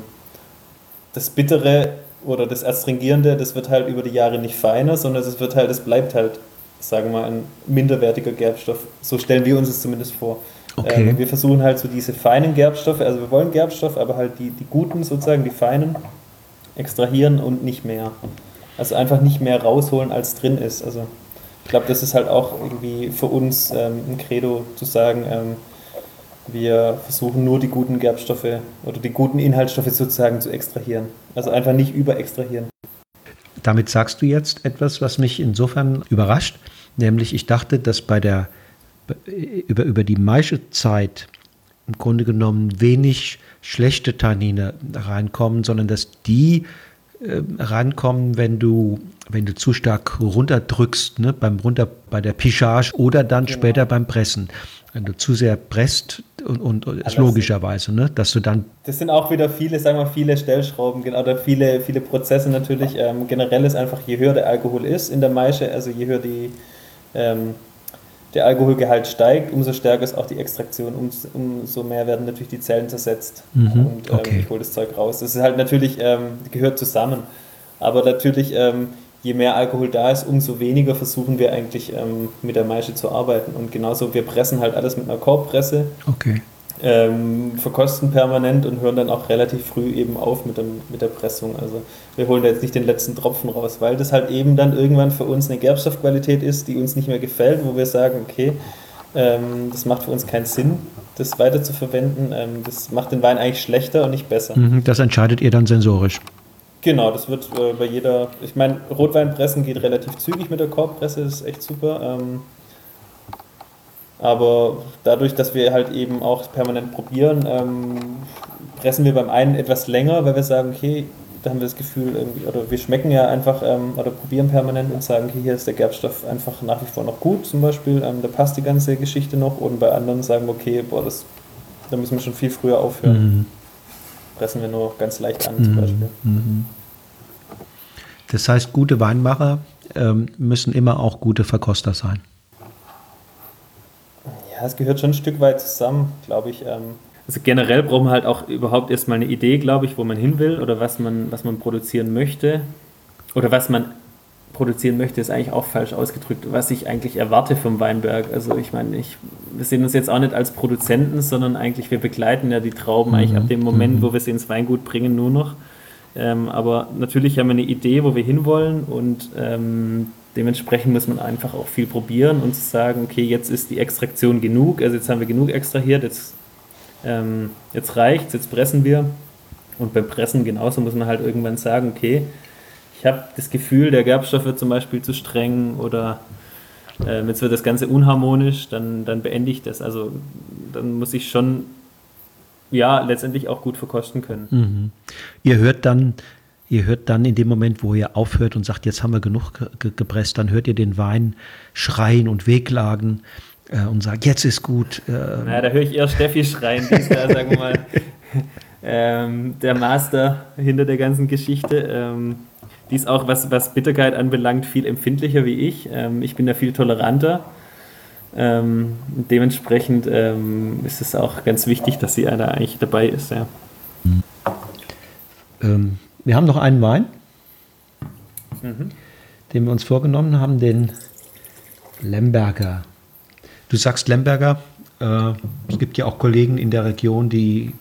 das Bittere oder das Astringierende, das wird halt über die Jahre nicht feiner, sondern es wird halt, es bleibt halt, sagen wir mal, ein minderwertiger Gerbstoff. So stellen wir uns es zumindest vor. Okay. Ähm, wir versuchen halt so diese feinen Gerbstoffe, also wir wollen Gerbstoff, aber halt die, die guten sozusagen, die feinen, extrahieren und nicht mehr. Also einfach nicht mehr rausholen, als drin ist. Also ich glaube, das ist halt auch irgendwie für uns ähm, ein Credo zu sagen, ähm, wir versuchen nur die guten Gerbstoffe oder die guten Inhaltsstoffe sozusagen zu extrahieren. Also einfach nicht überextrahieren. Damit sagst du jetzt etwas, was mich insofern überrascht, nämlich ich dachte, dass bei der über, über die Maischezeit im Grunde genommen wenig schlechte Tannine reinkommen, sondern dass die äh, rankommen, wenn du, wenn du zu stark runterdrückst, ne, beim runter bei der Pichage oder dann genau. später beim Pressen. Wenn du zu sehr presst und, und ist logischerweise, ne, dass du dann. Das sind auch wieder viele, sagen wir viele Stellschrauben oder viele, viele Prozesse natürlich. Ähm, generell ist einfach, je höher der Alkohol ist in der Maische, also je höher die ähm, der Alkoholgehalt steigt, umso stärker ist auch die Extraktion, umso mehr werden natürlich die Zellen zersetzt mhm, und ähm, okay. ich hole das Zeug raus. Das ist halt natürlich, ähm, gehört zusammen. Aber natürlich, ähm, je mehr Alkohol da ist, umso weniger versuchen wir eigentlich ähm, mit der Maische zu arbeiten. Und genauso, wir pressen halt alles mit einer Korbpresse. Okay ähm, verkosten permanent und hören dann auch relativ früh eben auf mit, dem, mit der Pressung. Also wir holen da jetzt nicht den letzten Tropfen raus, weil das halt eben dann irgendwann für uns eine Gerbstoffqualität ist, die uns nicht mehr gefällt, wo wir sagen, okay, ähm, das macht für uns keinen Sinn, das weiter zu verwenden. Ähm, das macht den Wein eigentlich schlechter und nicht besser. Mhm, das entscheidet ihr dann sensorisch. Genau, das wird äh, bei jeder, ich meine, Rotweinpressen geht relativ zügig mit der Korbpresse, das ist echt super. Ähm, aber dadurch, dass wir halt eben auch permanent probieren, ähm, pressen wir beim einen etwas länger, weil wir sagen, okay, da haben wir das Gefühl, oder wir schmecken ja einfach ähm, oder probieren permanent und sagen, okay, hier ist der Gerbstoff einfach nach wie vor noch gut, zum Beispiel, ähm, da passt die ganze Geschichte noch. Und bei anderen sagen wir, okay, boah, das, da müssen wir schon viel früher aufhören. Mhm. Pressen wir nur ganz leicht an, zum mhm. Beispiel. Mhm. Das heißt, gute Weinmacher ähm, müssen immer auch gute Verkoster sein. Ja, es gehört schon ein Stück weit zusammen, glaube ich. Ähm. Also generell braucht man halt auch überhaupt erstmal eine Idee, glaube ich, wo man hin will oder was man, was man produzieren möchte. Oder was man produzieren möchte, ist eigentlich auch falsch ausgedrückt, was ich eigentlich erwarte vom Weinberg. Also ich meine, ich, wir sehen uns jetzt auch nicht als Produzenten, sondern eigentlich, wir begleiten ja die Trauben mhm. eigentlich ab dem Moment, mhm. wo wir sie ins Weingut bringen, nur noch. Ähm, aber natürlich haben wir eine Idee, wo wir hinwollen und ähm, Dementsprechend muss man einfach auch viel probieren und sagen, okay, jetzt ist die Extraktion genug, also jetzt haben wir genug extrahiert, jetzt, ähm, jetzt reicht jetzt pressen wir. Und beim Pressen genauso muss man halt irgendwann sagen, okay, ich habe das Gefühl, der Gerbstoff wird zum Beispiel zu streng oder äh, jetzt wird das Ganze unharmonisch, dann, dann beende ich das. Also dann muss ich schon ja letztendlich auch gut verkosten können. Mhm. Ihr hört dann Ihr hört dann in dem Moment, wo ihr aufhört und sagt, jetzt haben wir genug ge gepresst, dann hört ihr den Wein schreien und wehklagen äh, und sagt, jetzt ist gut. Äh, naja, da höre ich eher Steffi schreien, die ist da, sagen wir mal, ähm, der Master hinter der ganzen Geschichte. Ähm, die ist auch, was, was Bitterkeit anbelangt, viel empfindlicher wie ich. Ähm, ich bin da viel toleranter. Ähm, dementsprechend ähm, ist es auch ganz wichtig, dass sie da eigentlich dabei ist. Ja. Ähm, wir haben noch einen Wein, mhm. den wir uns vorgenommen haben, den Lemberger. Du sagst Lemberger. Äh, es gibt ja auch Kollegen in der Region, die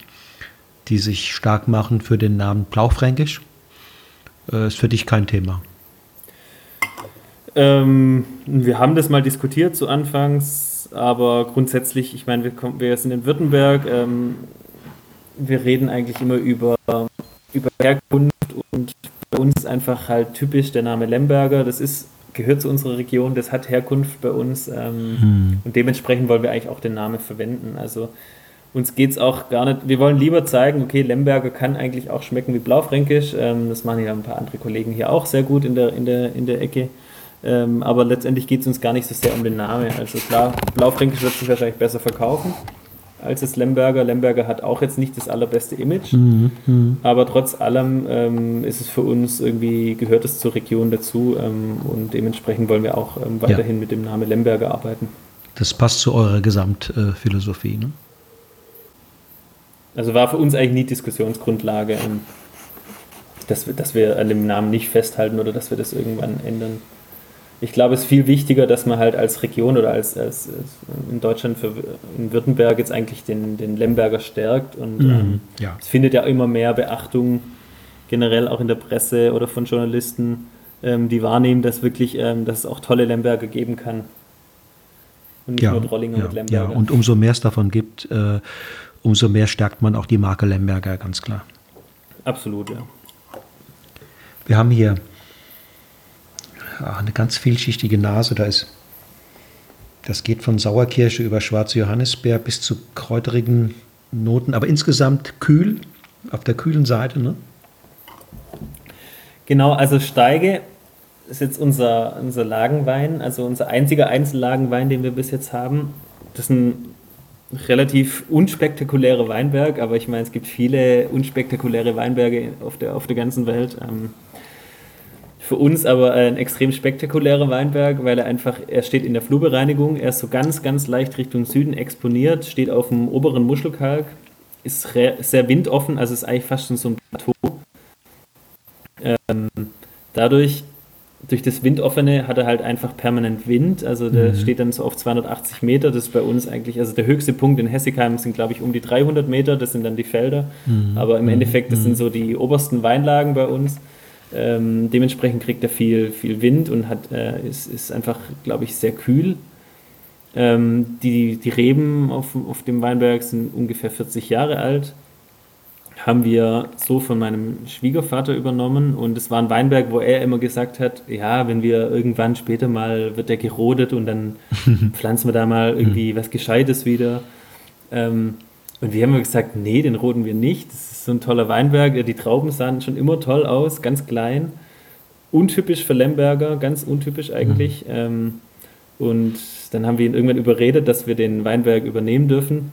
die sich stark machen für den Namen Blaufränkisch. Äh, ist für dich kein Thema. Ähm, wir haben das mal diskutiert zu Anfangs, aber grundsätzlich, ich meine, wir, wir sind in Württemberg, ähm, wir reden eigentlich immer über, über Herkunft und bei uns ist einfach halt typisch der Name Lemberger. Das ist, gehört zu unserer Region, das hat Herkunft bei uns ähm, hm. und dementsprechend wollen wir eigentlich auch den Namen verwenden. Also uns geht es auch gar nicht, wir wollen lieber zeigen, okay, Lemberger kann eigentlich auch schmecken wie Blaufränkisch. Ähm, das machen ja ein paar andere Kollegen hier auch sehr gut in der, in der, in der Ecke. Ähm, aber letztendlich geht es uns gar nicht so sehr um den Namen. Also klar, Blaufränkisch wird sich wahrscheinlich besser verkaufen als das Lemberger. Lemberger hat auch jetzt nicht das allerbeste Image, mhm, mhm. aber trotz allem ähm, ist es für uns irgendwie, gehört es zur Region dazu ähm, und dementsprechend wollen wir auch ähm, weiterhin ja. mit dem Namen Lemberger arbeiten. Das passt zu eurer Gesamtphilosophie, ne? Also war für uns eigentlich nie Diskussionsgrundlage, ähm, dass, wir, dass wir an dem Namen nicht festhalten oder dass wir das irgendwann ändern ich glaube, es ist viel wichtiger, dass man halt als Region oder als, als, als in Deutschland für in Württemberg jetzt eigentlich den, den Lemberger stärkt und mhm, ähm, ja. es findet ja immer mehr Beachtung generell auch in der Presse oder von Journalisten, ähm, die wahrnehmen, dass wirklich, ähm, dass es auch tolle Lemberger geben kann und nicht ja, nur Drollinger ja, mit Lemberger. Ja, und umso mehr es davon gibt, äh, umso mehr stärkt man auch die Marke Lemberger, ganz klar. Absolut, ja. Wir haben hier eine ganz vielschichtige Nase. Da ist, das geht von Sauerkirsche über schwarze Johannisbeer bis zu kräuterigen Noten, aber insgesamt kühl, auf der kühlen Seite. Ne? Genau, also Steige ist jetzt unser, unser Lagenwein, also unser einziger Einzellagenwein, den wir bis jetzt haben. Das ist ein relativ unspektakulärer Weinberg, aber ich meine, es gibt viele unspektakuläre Weinberge auf der, auf der ganzen Welt. Ähm, für uns aber ein extrem spektakulärer Weinberg, weil er einfach, er steht in der Flurbereinigung, er ist so ganz, ganz leicht Richtung Süden exponiert, steht auf dem oberen Muschelkalk, ist sehr windoffen, also ist eigentlich fast schon so ein Plateau. Ähm, dadurch, durch das Windoffene hat er halt einfach permanent Wind, also der mhm. steht dann so auf 280 Meter, das ist bei uns eigentlich, also der höchste Punkt in Hessigheim sind glaube ich um die 300 Meter, das sind dann die Felder, mhm. aber im Endeffekt, das mhm. sind so die obersten Weinlagen bei uns. Ähm, dementsprechend kriegt er viel, viel Wind und hat, äh, ist, ist einfach, glaube ich, sehr kühl. Ähm, die, die Reben auf, auf dem Weinberg sind ungefähr 40 Jahre alt. Haben wir so von meinem Schwiegervater übernommen und es war ein Weinberg, wo er immer gesagt hat, ja, wenn wir irgendwann später mal, wird der gerodet und dann pflanzen wir da mal irgendwie was Gescheites wieder. Ähm, und wir haben gesagt, nee, den roten wir nicht. Das ist so ein toller Weinberg. Die Trauben sahen schon immer toll aus, ganz klein. Untypisch für Lemberger, ganz untypisch eigentlich. Mhm. Ähm, und dann haben wir ihn irgendwann überredet, dass wir den Weinberg übernehmen dürfen.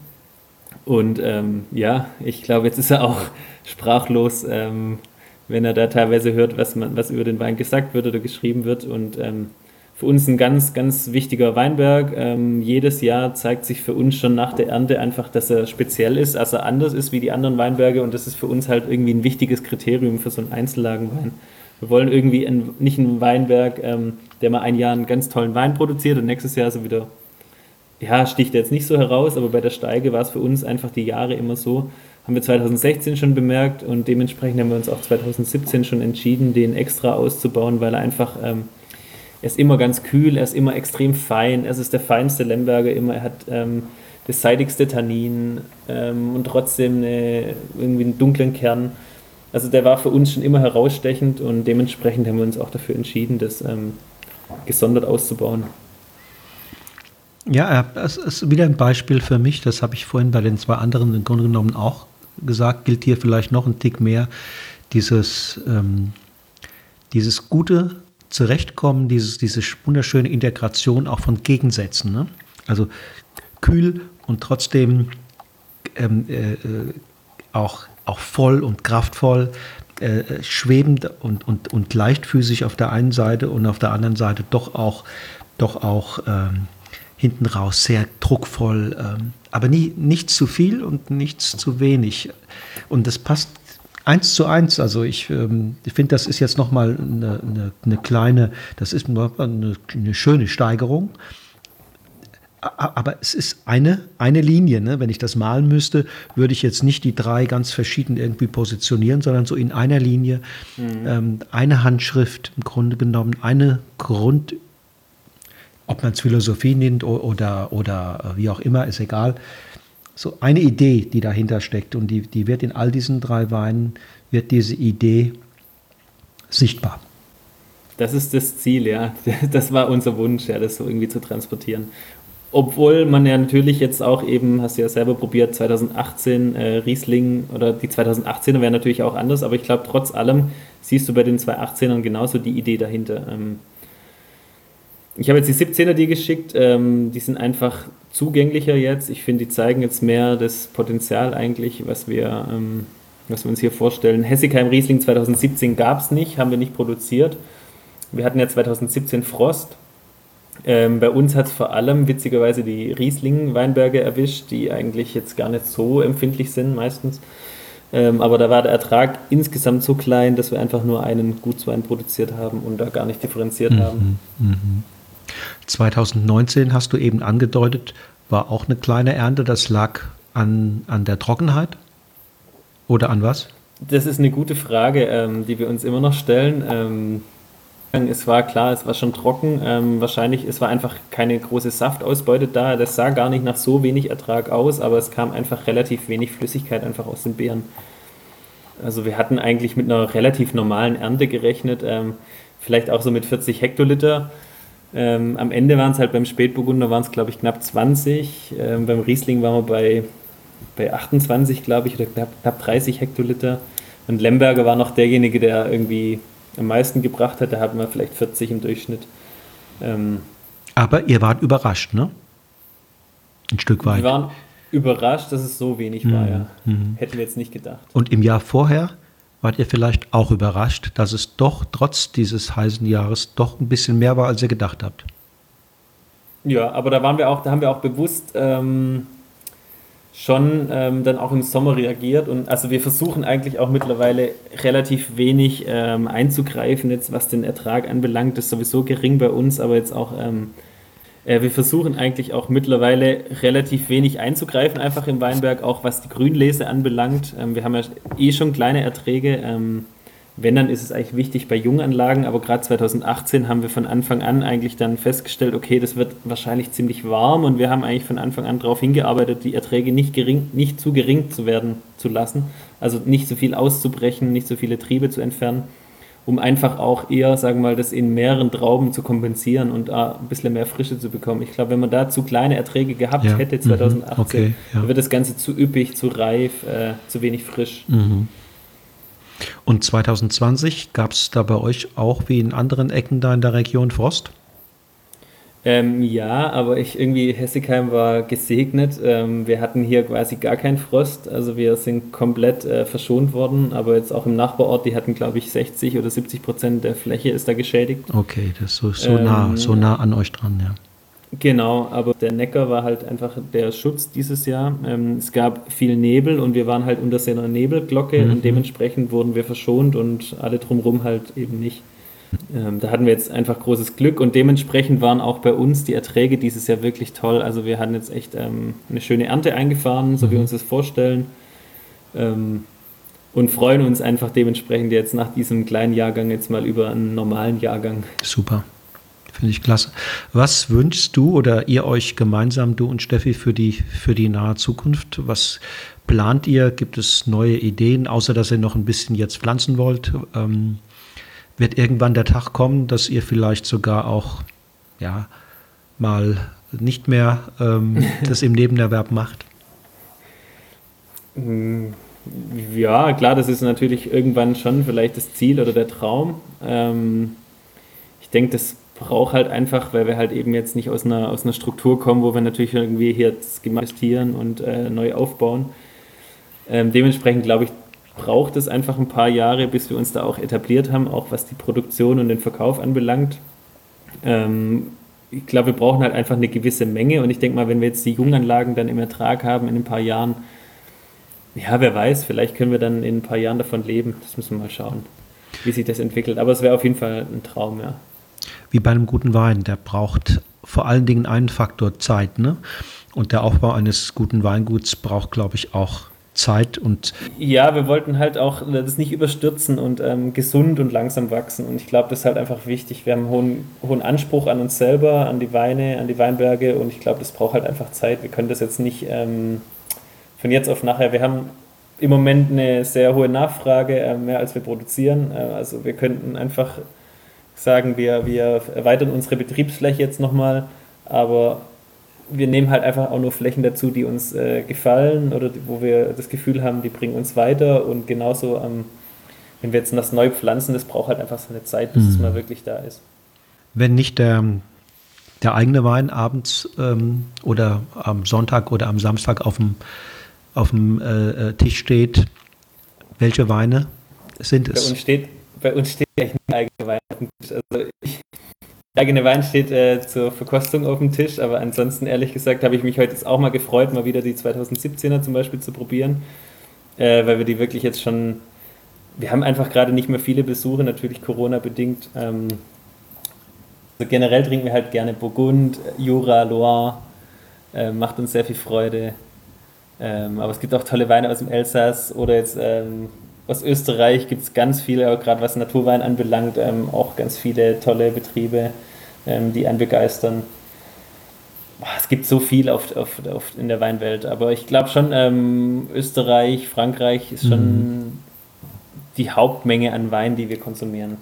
Und ähm, ja, ich glaube, jetzt ist er auch sprachlos, ähm, wenn er da teilweise hört, was, man, was über den Wein gesagt wird oder geschrieben wird. Und ähm, für uns ein ganz, ganz wichtiger Weinberg. Ähm, jedes Jahr zeigt sich für uns schon nach der Ernte einfach, dass er speziell ist, also anders ist wie die anderen Weinberge und das ist für uns halt irgendwie ein wichtiges Kriterium für so einen Einzellagenwein. Wir wollen irgendwie ein, nicht einen Weinberg, ähm, der mal ein Jahr einen ganz tollen Wein produziert und nächstes Jahr so wieder, ja, sticht jetzt nicht so heraus, aber bei der Steige war es für uns einfach die Jahre immer so. Haben wir 2016 schon bemerkt und dementsprechend haben wir uns auch 2017 schon entschieden, den extra auszubauen, weil er einfach ähm, er ist immer ganz kühl, er ist immer extrem fein, er ist der feinste Lemberger immer, er hat ähm, das seidigste Tannin ähm, und trotzdem eine, irgendwie einen dunklen Kern. Also der war für uns schon immer herausstechend und dementsprechend haben wir uns auch dafür entschieden, das ähm, gesondert auszubauen. Ja, es ist wieder ein Beispiel für mich, das habe ich vorhin bei den zwei anderen im Grunde genommen auch gesagt, gilt hier vielleicht noch ein Tick mehr, dieses, ähm, dieses gute Zurechtkommen, dieses, diese wunderschöne Integration auch von Gegensätzen. Ne? Also kühl und trotzdem ähm, äh, äh, auch, auch voll und kraftvoll, äh, schwebend und, und, und leichtfüßig auf der einen Seite und auf der anderen Seite doch auch, doch auch ähm, hinten raus sehr druckvoll, ähm, aber nie, nichts zu viel und nichts zu wenig. Und das passt Eins zu eins, also ich, ähm, ich finde, das ist jetzt nochmal eine, eine, eine kleine, das ist eine, eine schöne Steigerung. aber es ist eine, eine Linie. Ne? Wenn ich das malen müsste, würde ich jetzt nicht die drei ganz verschieden irgendwie positionieren, sondern so in einer Linie mhm. ähm, eine Handschrift im Grunde genommen, eine Grund, ob man es Philosophie nennt oder, oder wie auch immer, ist egal. So eine Idee, die dahinter steckt und die, die wird in all diesen drei Weinen, wird diese Idee sichtbar. Das ist das Ziel, ja. Das war unser Wunsch, ja, das so irgendwie zu transportieren. Obwohl man ja natürlich jetzt auch eben, hast du ja selber probiert, 2018 äh, Riesling oder die 2018er wären natürlich auch anders, aber ich glaube, trotz allem siehst du bei den 2018ern genauso die Idee dahinter. Ähm, ich habe jetzt die 17er dir geschickt, ähm, die sind einfach zugänglicher jetzt. Ich finde, die zeigen jetzt mehr das Potenzial eigentlich, was wir, ähm, was wir uns hier vorstellen. Hessigheim Riesling 2017 gab es nicht, haben wir nicht produziert. Wir hatten ja 2017 Frost ähm, bei uns hat es vor allem witzigerweise die Riesling-Weinberge erwischt, die eigentlich jetzt gar nicht so empfindlich sind meistens. Ähm, aber da war der Ertrag insgesamt so klein, dass wir einfach nur einen Gutswein produziert haben und da gar nicht differenziert mhm, haben. Mhm. 2019 hast du eben angedeutet, war auch eine kleine Ernte. Das lag an, an der Trockenheit oder an was? Das ist eine gute Frage, ähm, die wir uns immer noch stellen. Ähm, es war klar, es war schon trocken. Ähm, wahrscheinlich, es war einfach keine große Saftausbeute da. Das sah gar nicht nach so wenig Ertrag aus, aber es kam einfach relativ wenig Flüssigkeit einfach aus den Beeren. Also wir hatten eigentlich mit einer relativ normalen Ernte gerechnet, ähm, vielleicht auch so mit 40 Hektoliter. Ähm, am Ende waren es halt beim Spätburgunder waren es glaube ich knapp 20. Ähm, beim Riesling waren wir bei, bei 28 glaube ich oder knapp, knapp 30 Hektoliter. Und Lemberger war noch derjenige, der irgendwie am meisten gebracht hat, da hatten wir vielleicht 40 im Durchschnitt. Ähm, Aber ihr wart überrascht, ne? Ein Stück weit. Wir waren überrascht, dass es so wenig mhm. war, ja. Mhm. Hätten wir jetzt nicht gedacht. Und im Jahr vorher wart ihr vielleicht auch überrascht, dass es doch trotz dieses heißen Jahres doch ein bisschen mehr war, als ihr gedacht habt. Ja, aber da waren wir auch, da haben wir auch bewusst ähm, schon ähm, dann auch im Sommer reagiert. Und also wir versuchen eigentlich auch mittlerweile relativ wenig ähm, einzugreifen, jetzt was den Ertrag anbelangt. Das ist sowieso gering bei uns, aber jetzt auch, ähm, äh, wir versuchen eigentlich auch mittlerweile relativ wenig einzugreifen, einfach im Weinberg, auch was die Grünlese anbelangt. Ähm, wir haben ja eh schon kleine Erträge. Ähm, wenn, dann ist es eigentlich wichtig bei Junganlagen, aber gerade 2018 haben wir von Anfang an eigentlich dann festgestellt, okay, das wird wahrscheinlich ziemlich warm und wir haben eigentlich von Anfang an darauf hingearbeitet, die Erträge nicht, gering, nicht zu gering zu werden zu lassen, also nicht so viel auszubrechen, nicht so viele Triebe zu entfernen, um einfach auch eher, sagen wir mal, das in mehreren Trauben zu kompensieren und ein bisschen mehr Frische zu bekommen. Ich glaube, wenn man da zu kleine Erträge gehabt ja. hätte 2018, mhm. okay, ja. dann wird das Ganze zu üppig, zu reif, äh, zu wenig frisch. Mhm. Und 2020 gab es da bei euch auch wie in anderen Ecken da in der Region Frost? Ähm, ja, aber ich irgendwie, Hessigheim war gesegnet. Ähm, wir hatten hier quasi gar keinen Frost. Also wir sind komplett äh, verschont worden. Aber jetzt auch im Nachbarort, die hatten, glaube ich, 60 oder 70 Prozent der Fläche ist da geschädigt. Okay, das ist so, so, ähm, nah, so nah an euch dran, ja. Genau, aber der Neckar war halt einfach der Schutz dieses Jahr. Ähm, es gab viel Nebel und wir waren halt unter seiner Nebelglocke mhm. und dementsprechend wurden wir verschont und alle drumherum halt eben nicht. Ähm, da hatten wir jetzt einfach großes Glück und dementsprechend waren auch bei uns die Erträge dieses Jahr wirklich toll. Also wir hatten jetzt echt ähm, eine schöne Ernte eingefahren, so mhm. wie wir uns das vorstellen. Ähm, und freuen uns einfach dementsprechend jetzt nach diesem kleinen Jahrgang jetzt mal über einen normalen Jahrgang. Super. Finde ich klasse. Was wünschst du oder ihr euch gemeinsam, du und Steffi, für die, für die nahe Zukunft? Was plant ihr? Gibt es neue Ideen, außer dass ihr noch ein bisschen jetzt pflanzen wollt? Ähm, wird irgendwann der Tag kommen, dass ihr vielleicht sogar auch ja, mal nicht mehr ähm, das im Nebenerwerb macht? Ja, klar, das ist natürlich irgendwann schon vielleicht das Ziel oder der Traum. Ähm, ich denke, das braucht halt einfach, weil wir halt eben jetzt nicht aus einer, aus einer Struktur kommen, wo wir natürlich irgendwie hier investieren und äh, neu aufbauen. Ähm, dementsprechend glaube ich, braucht es einfach ein paar Jahre, bis wir uns da auch etabliert haben, auch was die Produktion und den Verkauf anbelangt. Ähm, ich glaube, wir brauchen halt einfach eine gewisse Menge und ich denke mal, wenn wir jetzt die Junganlagen dann im Ertrag haben in ein paar Jahren, ja, wer weiß, vielleicht können wir dann in ein paar Jahren davon leben. Das müssen wir mal schauen, wie sich das entwickelt. Aber es wäre auf jeden Fall ein Traum, ja wie bei einem guten Wein. Der braucht vor allen Dingen einen Faktor Zeit. Ne? Und der Aufbau eines guten Weinguts braucht, glaube ich, auch Zeit und. Ja, wir wollten halt auch das nicht überstürzen und ähm, gesund und langsam wachsen. Und ich glaube, das ist halt einfach wichtig. Wir haben einen hohen, hohen Anspruch an uns selber, an die Weine, an die Weinberge und ich glaube, das braucht halt einfach Zeit. Wir können das jetzt nicht ähm, von jetzt auf nachher. Wir haben im Moment eine sehr hohe Nachfrage, äh, mehr als wir produzieren. Äh, also wir könnten einfach sagen, wir, wir erweitern unsere Betriebsfläche jetzt nochmal, aber wir nehmen halt einfach auch nur Flächen dazu, die uns äh, gefallen oder die, wo wir das Gefühl haben, die bringen uns weiter und genauso ähm, wenn wir jetzt das neu pflanzen, das braucht halt einfach so eine Zeit, bis mhm. es mal wirklich da ist. Wenn nicht der, der eigene Wein abends ähm, oder am Sonntag oder am Samstag auf dem, auf dem äh, äh Tisch steht, welche Weine sind es? Bei uns steht, bei uns steht eigentlich ein eigener Wein auf dem Tisch. Also ich, eigene Wein steht äh, zur Verkostung auf dem Tisch, aber ansonsten, ehrlich gesagt, habe ich mich heute auch mal gefreut, mal wieder die 2017er zum Beispiel zu probieren, äh, weil wir die wirklich jetzt schon, wir haben einfach gerade nicht mehr viele Besuche, natürlich Corona-bedingt. Ähm, also generell trinken wir halt gerne Burgund, Jura, Loire, äh, macht uns sehr viel Freude. Ähm, aber es gibt auch tolle Weine aus dem Elsass oder jetzt ähm, aus Österreich gibt es ganz viele, gerade was Naturwein anbelangt, ähm, auch ganz viele tolle Betriebe, ähm, die einen begeistern. Boah, es gibt so viel auf, auf, auf, in der Weinwelt, aber ich glaube schon, ähm, Österreich, Frankreich ist schon mhm. die Hauptmenge an Wein, die wir konsumieren.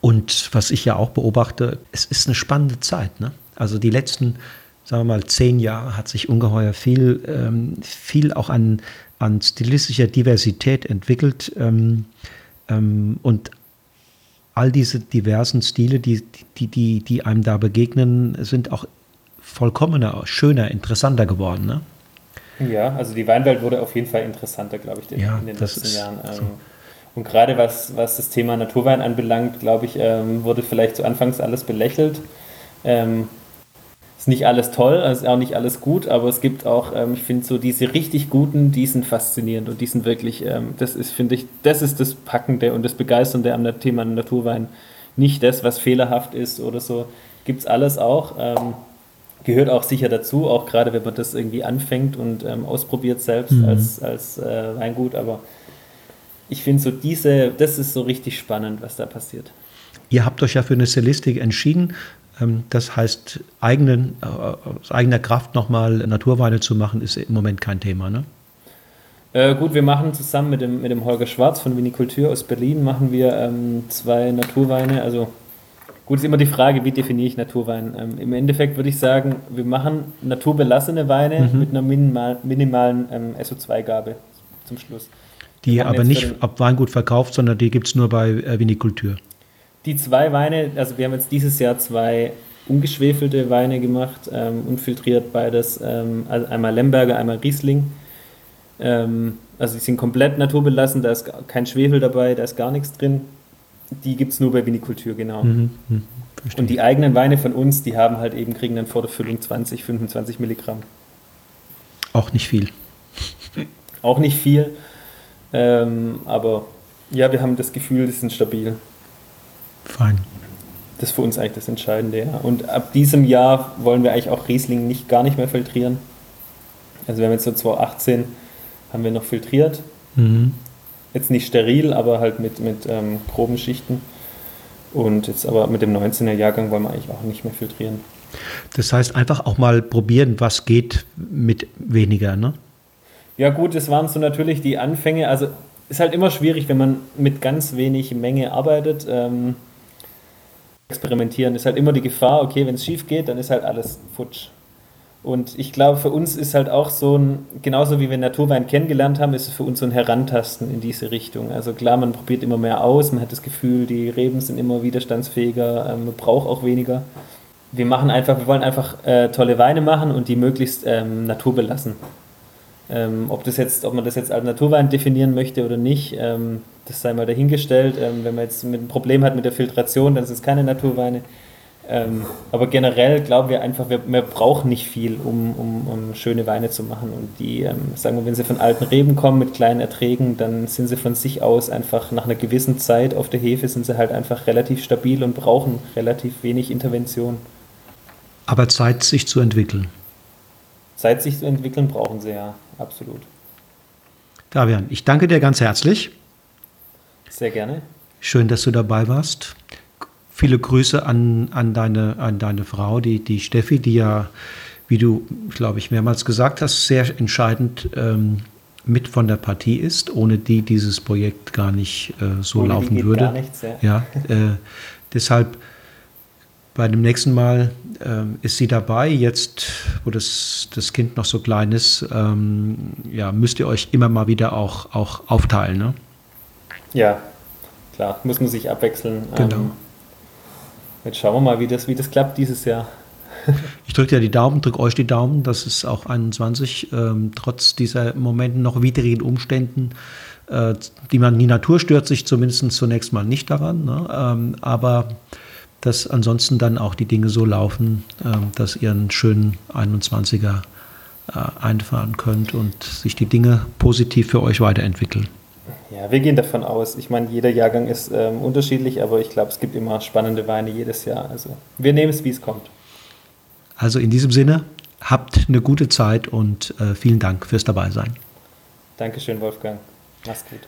Und was ich ja auch beobachte, es ist eine spannende Zeit. Ne? Also die letzten, sagen wir mal, zehn Jahre hat sich ungeheuer viel, ähm, viel auch an an stilistischer Diversität entwickelt. Ähm, ähm, und all diese diversen Stile, die, die, die, die einem da begegnen, sind auch vollkommener, schöner, interessanter geworden. Ne? Ja, also die Weinwelt wurde auf jeden Fall interessanter, glaube ich, ja, in den letzten Jahren. So. Ähm, und gerade was, was das Thema Naturwein anbelangt, glaube ich, ähm, wurde vielleicht zu Anfangs alles belächelt. Ähm, ist nicht alles toll, ist auch nicht alles gut, aber es gibt auch, ähm, ich finde so diese richtig guten, die sind faszinierend und die sind wirklich, ähm, das ist, finde ich, das ist das Packende und das Begeisternde am Thema Naturwein. Nicht das, was fehlerhaft ist oder so, gibt es alles auch. Ähm, gehört auch sicher dazu, auch gerade wenn man das irgendwie anfängt und ähm, ausprobiert selbst mhm. als, als äh, Weingut, aber ich finde so diese, das ist so richtig spannend, was da passiert. Ihr habt euch ja für eine Stilistik entschieden. Ähm, das heißt, eigenen, äh, aus eigener Kraft nochmal Naturweine zu machen, ist im Moment kein Thema, ne? Äh, gut, wir machen zusammen mit dem, mit dem Holger Schwarz von Vinikultur aus Berlin, machen wir ähm, zwei Naturweine. Also gut, ist immer die Frage, wie definiere ich Naturwein? Ähm, Im Endeffekt würde ich sagen, wir machen naturbelassene Weine mhm. mit einer minimal, minimalen ähm, SO2-Gabe zum Schluss. Die aber nicht ab Weingut verkauft, sondern die gibt es nur bei äh, Vinikultur. Die zwei Weine, also wir haben jetzt dieses Jahr zwei ungeschwefelte Weine gemacht, ähm, unfiltriert beides, ähm, also einmal Lemberger, einmal Riesling. Ähm, also die sind komplett naturbelassen, da ist kein Schwefel dabei, da ist gar nichts drin. Die gibt es nur bei Vinikultur, genau. Mhm, mh, und die eigenen Weine von uns, die haben halt eben, kriegen dann vor der Füllung 20, 25 Milligramm. Auch nicht viel. Auch nicht viel, ähm, aber ja, wir haben das Gefühl, die sind stabil. Fein. Das ist für uns eigentlich das Entscheidende, ja. Und ab diesem Jahr wollen wir eigentlich auch Riesling nicht, gar nicht mehr filtrieren. Also wir haben jetzt so 2018 haben wir noch filtriert. Mhm. Jetzt nicht steril, aber halt mit, mit ähm, groben Schichten. Und jetzt aber mit dem 19er Jahrgang wollen wir eigentlich auch nicht mehr filtrieren. Das heißt, einfach auch mal probieren, was geht mit weniger, ne? Ja, gut, das waren so natürlich die Anfänge. Also ist halt immer schwierig, wenn man mit ganz wenig Menge arbeitet. Ähm, experimentieren ist halt immer die Gefahr, okay, wenn es schief geht, dann ist halt alles futsch. Und ich glaube, für uns ist halt auch so ein, genauso wie wir Naturwein kennengelernt haben, ist es für uns so ein Herantasten in diese Richtung. Also klar, man probiert immer mehr aus, man hat das Gefühl, die Reben sind immer widerstandsfähiger, ähm, man braucht auch weniger. Wir machen einfach, wir wollen einfach äh, tolle Weine machen und die möglichst ähm, naturbelassen. Ähm, ob, das jetzt, ob man das jetzt als Naturwein definieren möchte oder nicht, ähm, das sei mal dahingestellt. Ähm, wenn man jetzt mit ein Problem hat mit der Filtration, dann sind es keine Naturweine. Ähm, aber generell glauben wir einfach, wir, wir brauchen nicht viel, um, um, um, schöne Weine zu machen. Und die, ähm, sagen wir, wenn sie von alten Reben kommen mit kleinen Erträgen, dann sind sie von sich aus einfach nach einer gewissen Zeit auf der Hefe sind sie halt einfach relativ stabil und brauchen relativ wenig Intervention. Aber Zeit, sich zu entwickeln. Zeit, sich zu entwickeln, brauchen sie ja, absolut. Fabian, ich danke dir ganz herzlich. Sehr gerne. Schön, dass du dabei warst. Viele Grüße an, an, deine, an deine Frau, die, die Steffi, die ja, wie du, glaube ich, mehrmals gesagt hast, sehr entscheidend ähm, mit von der Partie ist, ohne die dieses Projekt gar nicht äh, so ohne laufen würde. Gar nichts, ja. ja äh, deshalb bei dem nächsten Mal ähm, ist sie dabei. Jetzt, wo das, das Kind noch so klein ist, ähm, ja, müsst ihr euch immer mal wieder auch, auch aufteilen. Ne? Ja, klar, muss man sich abwechseln. Genau. Ähm, jetzt schauen wir mal, wie das, wie das klappt dieses Jahr. Ich drücke dir die Daumen, drücke euch die Daumen, dass es auch 21 ähm, trotz dieser Momenten noch widrigen Umständen, äh, die man, die Natur stört sich zumindest zunächst mal nicht daran, ne? ähm, aber dass ansonsten dann auch die Dinge so laufen, ähm, dass ihr einen schönen 21er äh, einfahren könnt und sich die Dinge positiv für euch weiterentwickeln. Ja, wir gehen davon aus. Ich meine, jeder Jahrgang ist ähm, unterschiedlich, aber ich glaube, es gibt immer spannende Weine jedes Jahr. Also wir nehmen es, wie es kommt. Also in diesem Sinne, habt eine gute Zeit und äh, vielen Dank fürs Dabeisein. Dankeschön, Wolfgang. Mach's gut.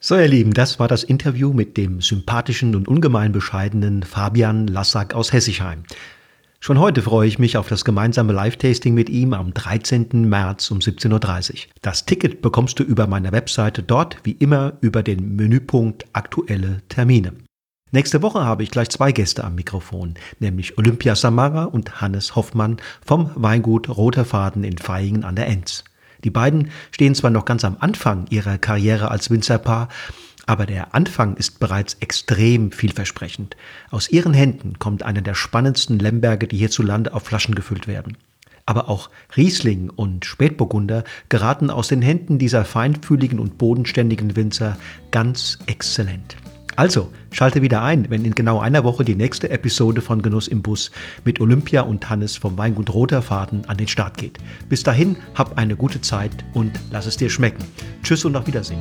So, ihr Lieben, das war das Interview mit dem sympathischen und ungemein bescheidenen Fabian Lassack aus Hessichheim. Schon heute freue ich mich auf das gemeinsame Live-Tasting mit ihm am 13. März um 17.30 Uhr. Das Ticket bekommst du über meine Webseite dort, wie immer, über den Menüpunkt Aktuelle Termine. Nächste Woche habe ich gleich zwei Gäste am Mikrofon, nämlich Olympia Samara und Hannes Hoffmann vom Weingut Roter Faden in Vaihingen an der Enz. Die beiden stehen zwar noch ganz am Anfang ihrer Karriere als Winzerpaar, aber der Anfang ist bereits extrem vielversprechend. Aus ihren Händen kommt einer der spannendsten Lemberge, die hierzulande auf Flaschen gefüllt werden. Aber auch Riesling und Spätburgunder geraten aus den Händen dieser feinfühligen und bodenständigen Winzer ganz exzellent. Also, schalte wieder ein, wenn in genau einer Woche die nächste Episode von Genuss im Bus mit Olympia und Hannes vom Weingut Roter Faden an den Start geht. Bis dahin, hab eine gute Zeit und lass es dir schmecken. Tschüss und auf Wiedersehen.